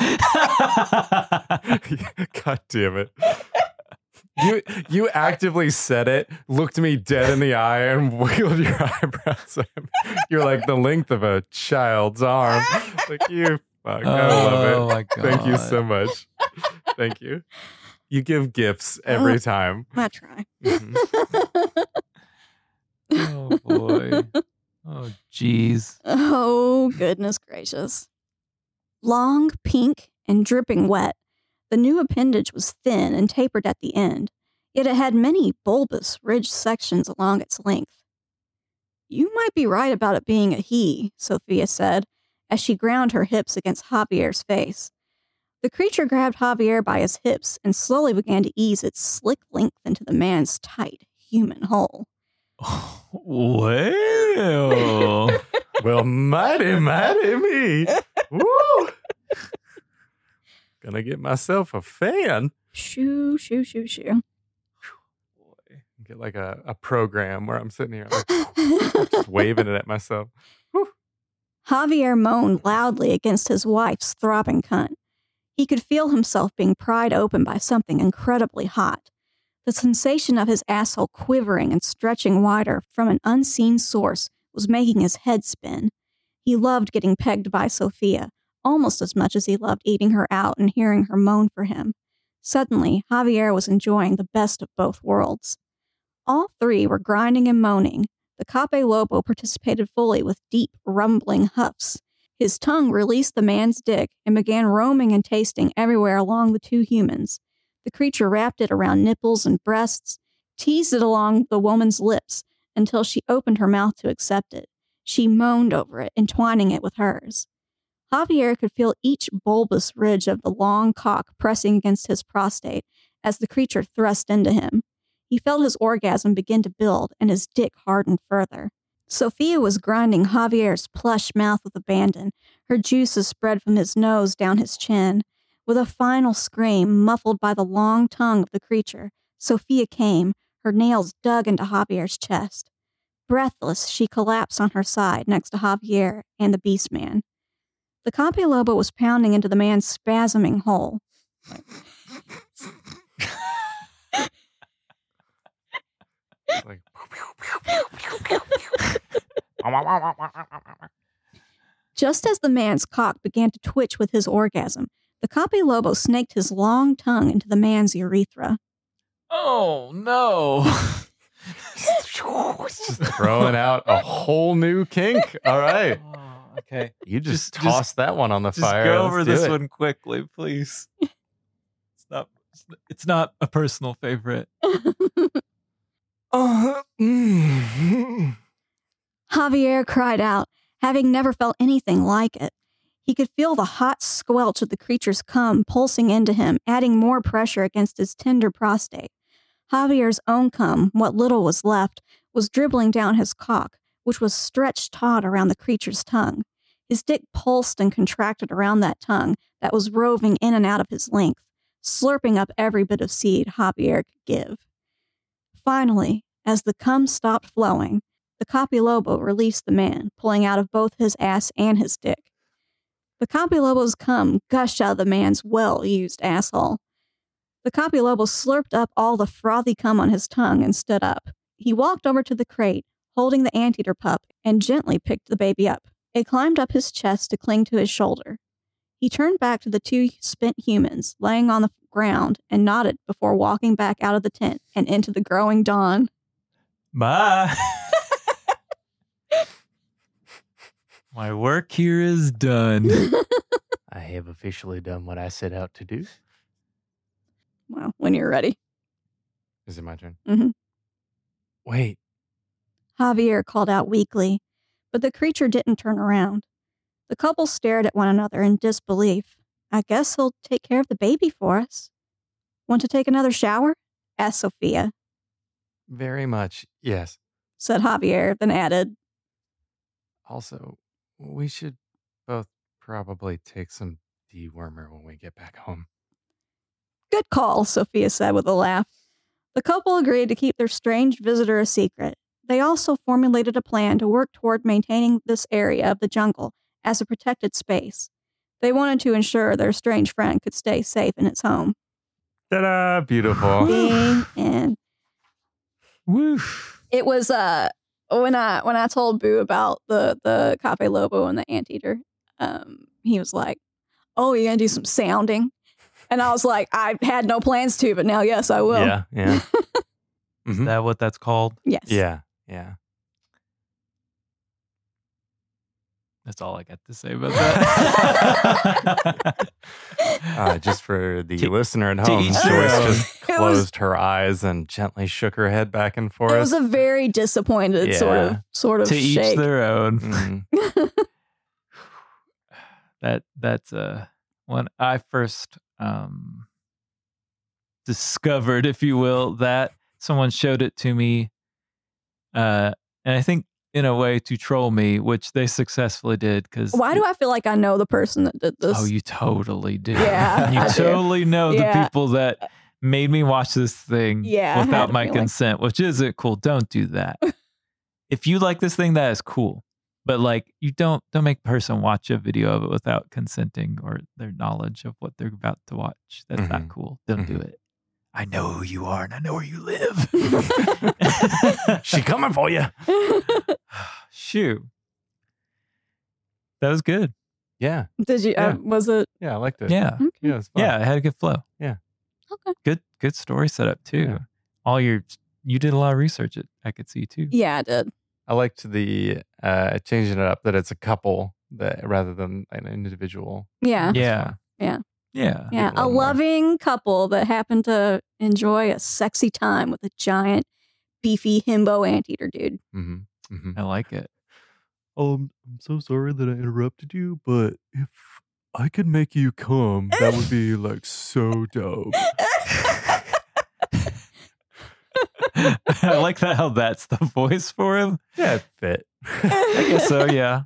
God damn it. You you actively said it, looked me dead in the eye, and wiggled your eyebrows. You're like the length of a child's arm. Like you fuck. I love it. Oh my god. Thank you so much. Thank you. You give gifts every time. I try. Mhm. Oh boy. Oh jeez. oh, goodness gracious. Long, pink, and dripping wet, The new appendage was thin and tapered at the end, yet it had many bulbous, ridged sections along its length. You might be right about it being a he, Sophia said, as she ground her hips against Javier's face. The creature grabbed Javier by his hips and slowly began to ease its slick length into the man's tight, human hole. Well, well, mighty, mighty me. Woo! Gonna get myself a fan. Shoo, shoo, shoo, shoo. Boy, get like a, a program where I'm sitting here like, just waving it at myself. Javier moaned loudly against his wife's throbbing cunt. He could feel himself being pried open by something incredibly hot. The sensation of his asshole quivering and stretching wider from an unseen source was making his head spin. He loved getting pegged by Sophia, almost as much as he loved eating her out and hearing her moan for him. Suddenly, Javier was enjoying the best of both worlds. All three were grinding and moaning. The Capelobo participated fully with deep, rumbling huffs. His tongue released the man's dick and began roaming and tasting everywhere along the two humans. The creature wrapped it around nipples and breasts, teased it along the woman's lips until she opened her mouth to accept it. She moaned over it, entwining it with hers. Javier could feel each bulbous ridge of the long cock pressing against his prostate as the creature thrust into him. He felt his orgasm begin to build and his dick harden further. Sophia was grinding Javier's plush mouth with abandon, her juices spread from his nose down his chin. With a final scream, muffled by the long tongue of the creature, Sophia came, her nails dug into Javier's chest. Breathless, she collapsed on her side next to Javier and the beast man. The Capelobo was pounding into the man's spasming hole. like, Just as the man's cock began to twitch with his orgasm, the Capelobo snaked his long tongue into the man's urethra. oh no. just throwing out a whole new kink. All right. Oh, okay. You just, Just- just- toss that one on the Just fire. go Let's over this it. one quickly, please. It's not. It's not a personal favorite. Uh, mm. Javier cried out, having never felt anything like it. He could feel the hot squelch of the creature's cum pulsing into him, adding more pressure against his tender prostate. Javier's own cum, what little was left, was dribbling down his cock, which was stretched taut around the creature's tongue. His dick pulsed and contracted around that tongue that was roving in and out of his length, slurping up every bit of seed Javier could give. Finally, as the cum stopped flowing, the Capelobo released the man, pulling out of both his ass and his dick. The Capelobo's cum gushed out of the man's well used asshole. The Capelobo slurped up all the frothy cum on his tongue and stood up. He walked over to the crate, holding the anteater pup, and gently picked the baby up. It climbed up his chest to cling to his shoulder. He turned back to the two spent humans laying on the ground and nodded before walking back out of the tent and into the growing dawn. Bye. My work here is done. I have officially done what I set out to do. Well, when you're ready. Is it my turn? Mm-hmm. Wait. Javier called out weakly, but the creature didn't turn around. The couple stared at one another in disbelief. I guess he'll take care of the baby for us. Want to take another shower? asked Sophia. Very much. Yes. Said Javier, then added, Also, we should both probably take some dewormer when we get back home. Good call, Sophia said with a laugh. The couple agreed to keep their strange visitor a secret. They also formulated a plan to work toward maintaining this area of the jungle as a protected space. They wanted to ensure their strange friend could stay safe in its home. Ta-da! Beautiful. In. Woof. It was uh when I when I told Boo about the the Capelobo and the anteater, um, he was like, "Oh, you're gonna do some sounding?" And I was like, "I had no plans to, but now, yes, I will." yeah. Yeah. Is Mhm. that what that's called? Yes. Yeah. Yeah. That's all I got to say about that. Uh, just for the To- listener at home, Joyce just It was- closed her eyes and gently shook her head back and forth. It was a very disappointed sort of sort of to each their own. Mm. that that's uh when I first um discovered, if you will, that someone showed it to me, uh, and I think in a way to troll me, which they successfully did. Because Why do I feel like I know the person that did this? Oh, you totally do. Yeah, you I do. totally know Yeah. the people that made me watch this thing Yeah, without my feeling. consent, which isn't cool. Don't do that. if you like this thing, that is cool. But like, you don't don't make a person watch a video of it without consenting or their knowledge of what they're about to watch. That's not Mhm. cool. Don't do Mhm. it. I know who you are and I know where you live. she coming for you. Shoo. That was good. Yeah, did you? Uh, was it? yeah, I liked it. Yeah. Okay. yeah, it's fun. Yeah, it had a good flow. Yeah. Okay. Good good story setup too. Yeah. All your you did a lot of research it I could see too. Yeah, I did. I liked the uh, changing it up that it's a couple that rather than an individual. Yeah. Yeah. Yeah. Yeah. Yeah, a a little more. loving couple that happened to enjoy a sexy time with a giant, beefy himbo anteater dude. Mm-hmm. Mm-hmm. I like it. Um, I'm so sorry that I interrupted you, but if I could make you come, that would be like so dope. I like that how that's the voice for him. Yeah, it fit. I guess so, yeah.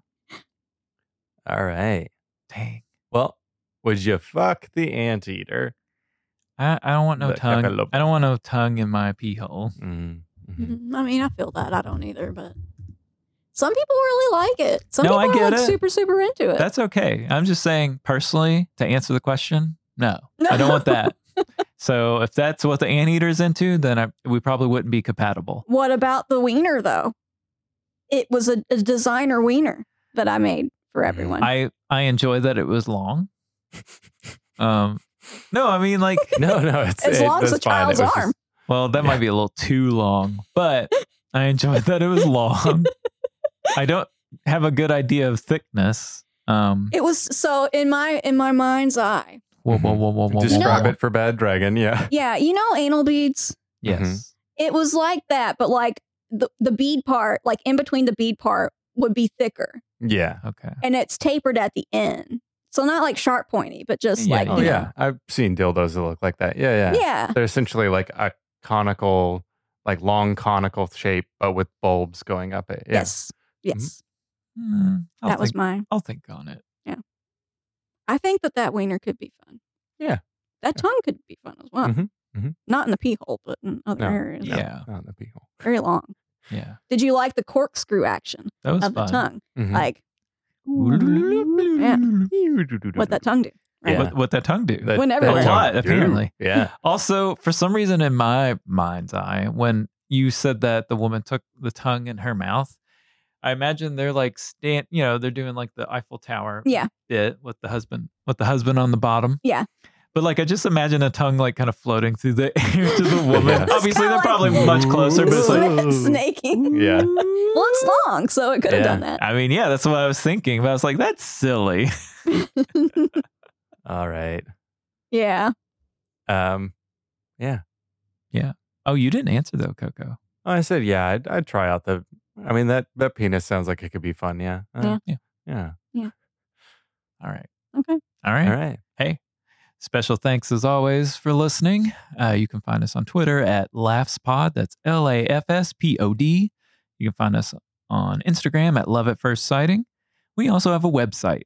All right. Dang. Well, would you fuck the anteater? I, I don't want no The tongue. cantaloupe. I don't want no tongue in my pee hole. Mm-hmm. Mhm. I mean, I feel that. I don't either, but some people really like it. Some No, I people are get like it. super, super into it. That's okay. I'm just saying personally to answer the question, no. I don't want that. so if that's what the anteater's into, then I, we probably wouldn't be compatible. what about the wiener, though? It was a, a designer wiener that I made for everyone. I I enjoy that it was long. Um no, I mean like No, no, it's as it- long as a fine. Child's was just- arm. Well, that might be a little too long, but I enjoyed that it was long. I don't have a good idea of thickness. Um, It was so in my in my mind's eye. whoa, whoa, whoa, whoa, whoa, Describe No. it for Bad Dragon. Yeah. Yeah, you know anal beads. Yes. It was like that, but like the the bead part, like in between the bead part, would be thicker, Yeah. Okay. and it's tapered at the end. So not like sharp pointy, but just Yeah, like Oh you know. yeah. I've seen dildos that look like that. Yeah, yeah. yeah, They're essentially like a conical, like long conical shape, but with bulbs going up it. Yeah. Yes, yes, Hmm, I'll that was think, my. I'll think on it. Yeah, I think that that wiener could be fun. Yeah. that tongue could be fun as well. Mhm, mhm. Not in the pee hole, but in other No, areas. Yeah. Not in the pee hole. very long. Yeah. Did you like the corkscrew action That was of the fun. tongue? Mhm. Like, yeah, what that tongue do? Right? Yeah. What, what that tongue do? That- Went that everywhere. A tongue lot, do. apparently. Yeah. Also, for some reason, in my mind's eye, when you said that the woman took the tongue in her mouth, I imagine they're like stand, you know, they're doing like the Eiffel Tower Yeah. bit with the husband, with the husband on the bottom. Yeah. But like, I just imagine a tongue like kind of floating through the air to the woman. Yeah. Obviously, they're like- probably much closer, but it's like, Sna- snaking. Yeah. Well, it's long, so it could have Yeah. done that. I mean, yeah, that's what I was thinking. But I was like, that's silly. All right. yeah. Um. Yeah. Yeah. Oh, you didn't answer though, Coco. I said, yeah, I'd, I'd try out the. I mean that that penis sounds like it could be fun. Yeah. Uh, Yeah. Yeah. All right. Okay. All right. All right. Hey, special thanks as always for listening. Uh, you can find us on Twitter at lafspod. That's L A F S P O D. You can find us on Instagram at Love at First Sighting. We also have a website.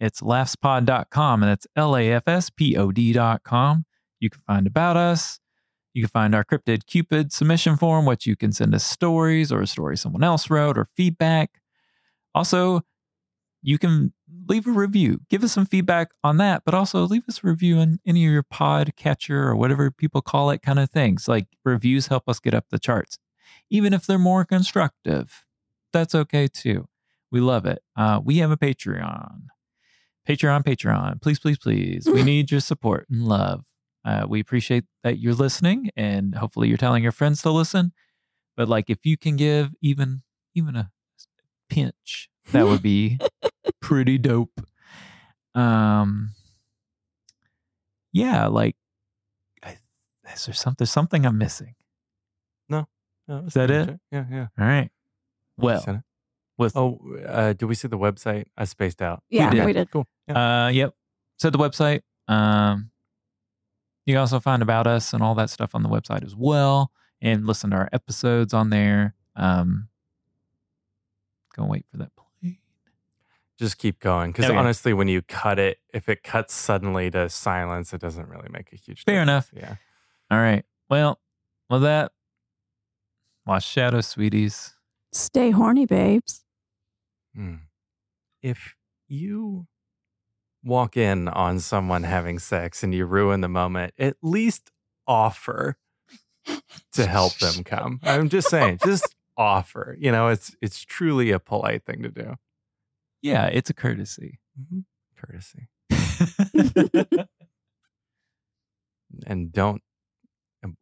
It's lafspod.com, and that's L A F S P O D.com. You can find about us. You can find our cryptid Cupid submission form, which you can send us stories or a story someone else wrote or feedback. Also, you can leave a review. Give us some feedback on that, but also leave us a review on any of your pod catcher or whatever people call it kind of things. Like reviews help us get up the charts, even if they're more constructive. That's okay too. We love it. Uh, we have a Patreon. Patreon, Patreon. Please, please, please. We need your support and love. Uh, we appreciate that you're listening and hopefully you're telling your friends to listen. But like if you can give even even a pinch, that would be pretty dope. Um yeah, like, I, is there something something I'm missing? No, Is that it? much Yeah, yeah. All right. Well, said with oh, uh, did we see the website? I spaced out. Yeah, did. we did. Cool. Yeah. Uh, yep. So the website. Um, you can also find about us and all that stuff on the website as well, and listen to our episodes on there. Um, go wait for that play. Just keep going. Because Okay. honestly, when you cut it, if it cuts suddenly to silence, it doesn't really make a huge Fair difference. enough. Yeah. All right. Well, with that, watch Shadow, sweeties. Stay horny, babes. Hmm. If you walk in on someone having sex and you ruin the moment, at least offer to help them come. I'm just saying, just offer. You know, it's it's truly a polite thing to do. Yeah, it's a courtesy. Courtesy. And don't um,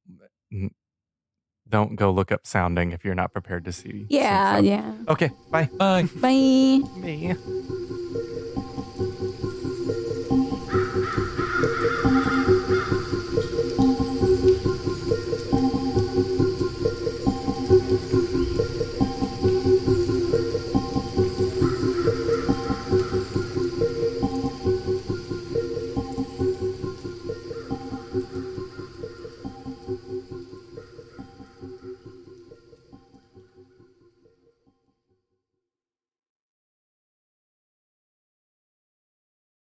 don't go look up sounding if you're not prepared to see. Yeah, yeah. Okay, bye. Bye. Bye. Me.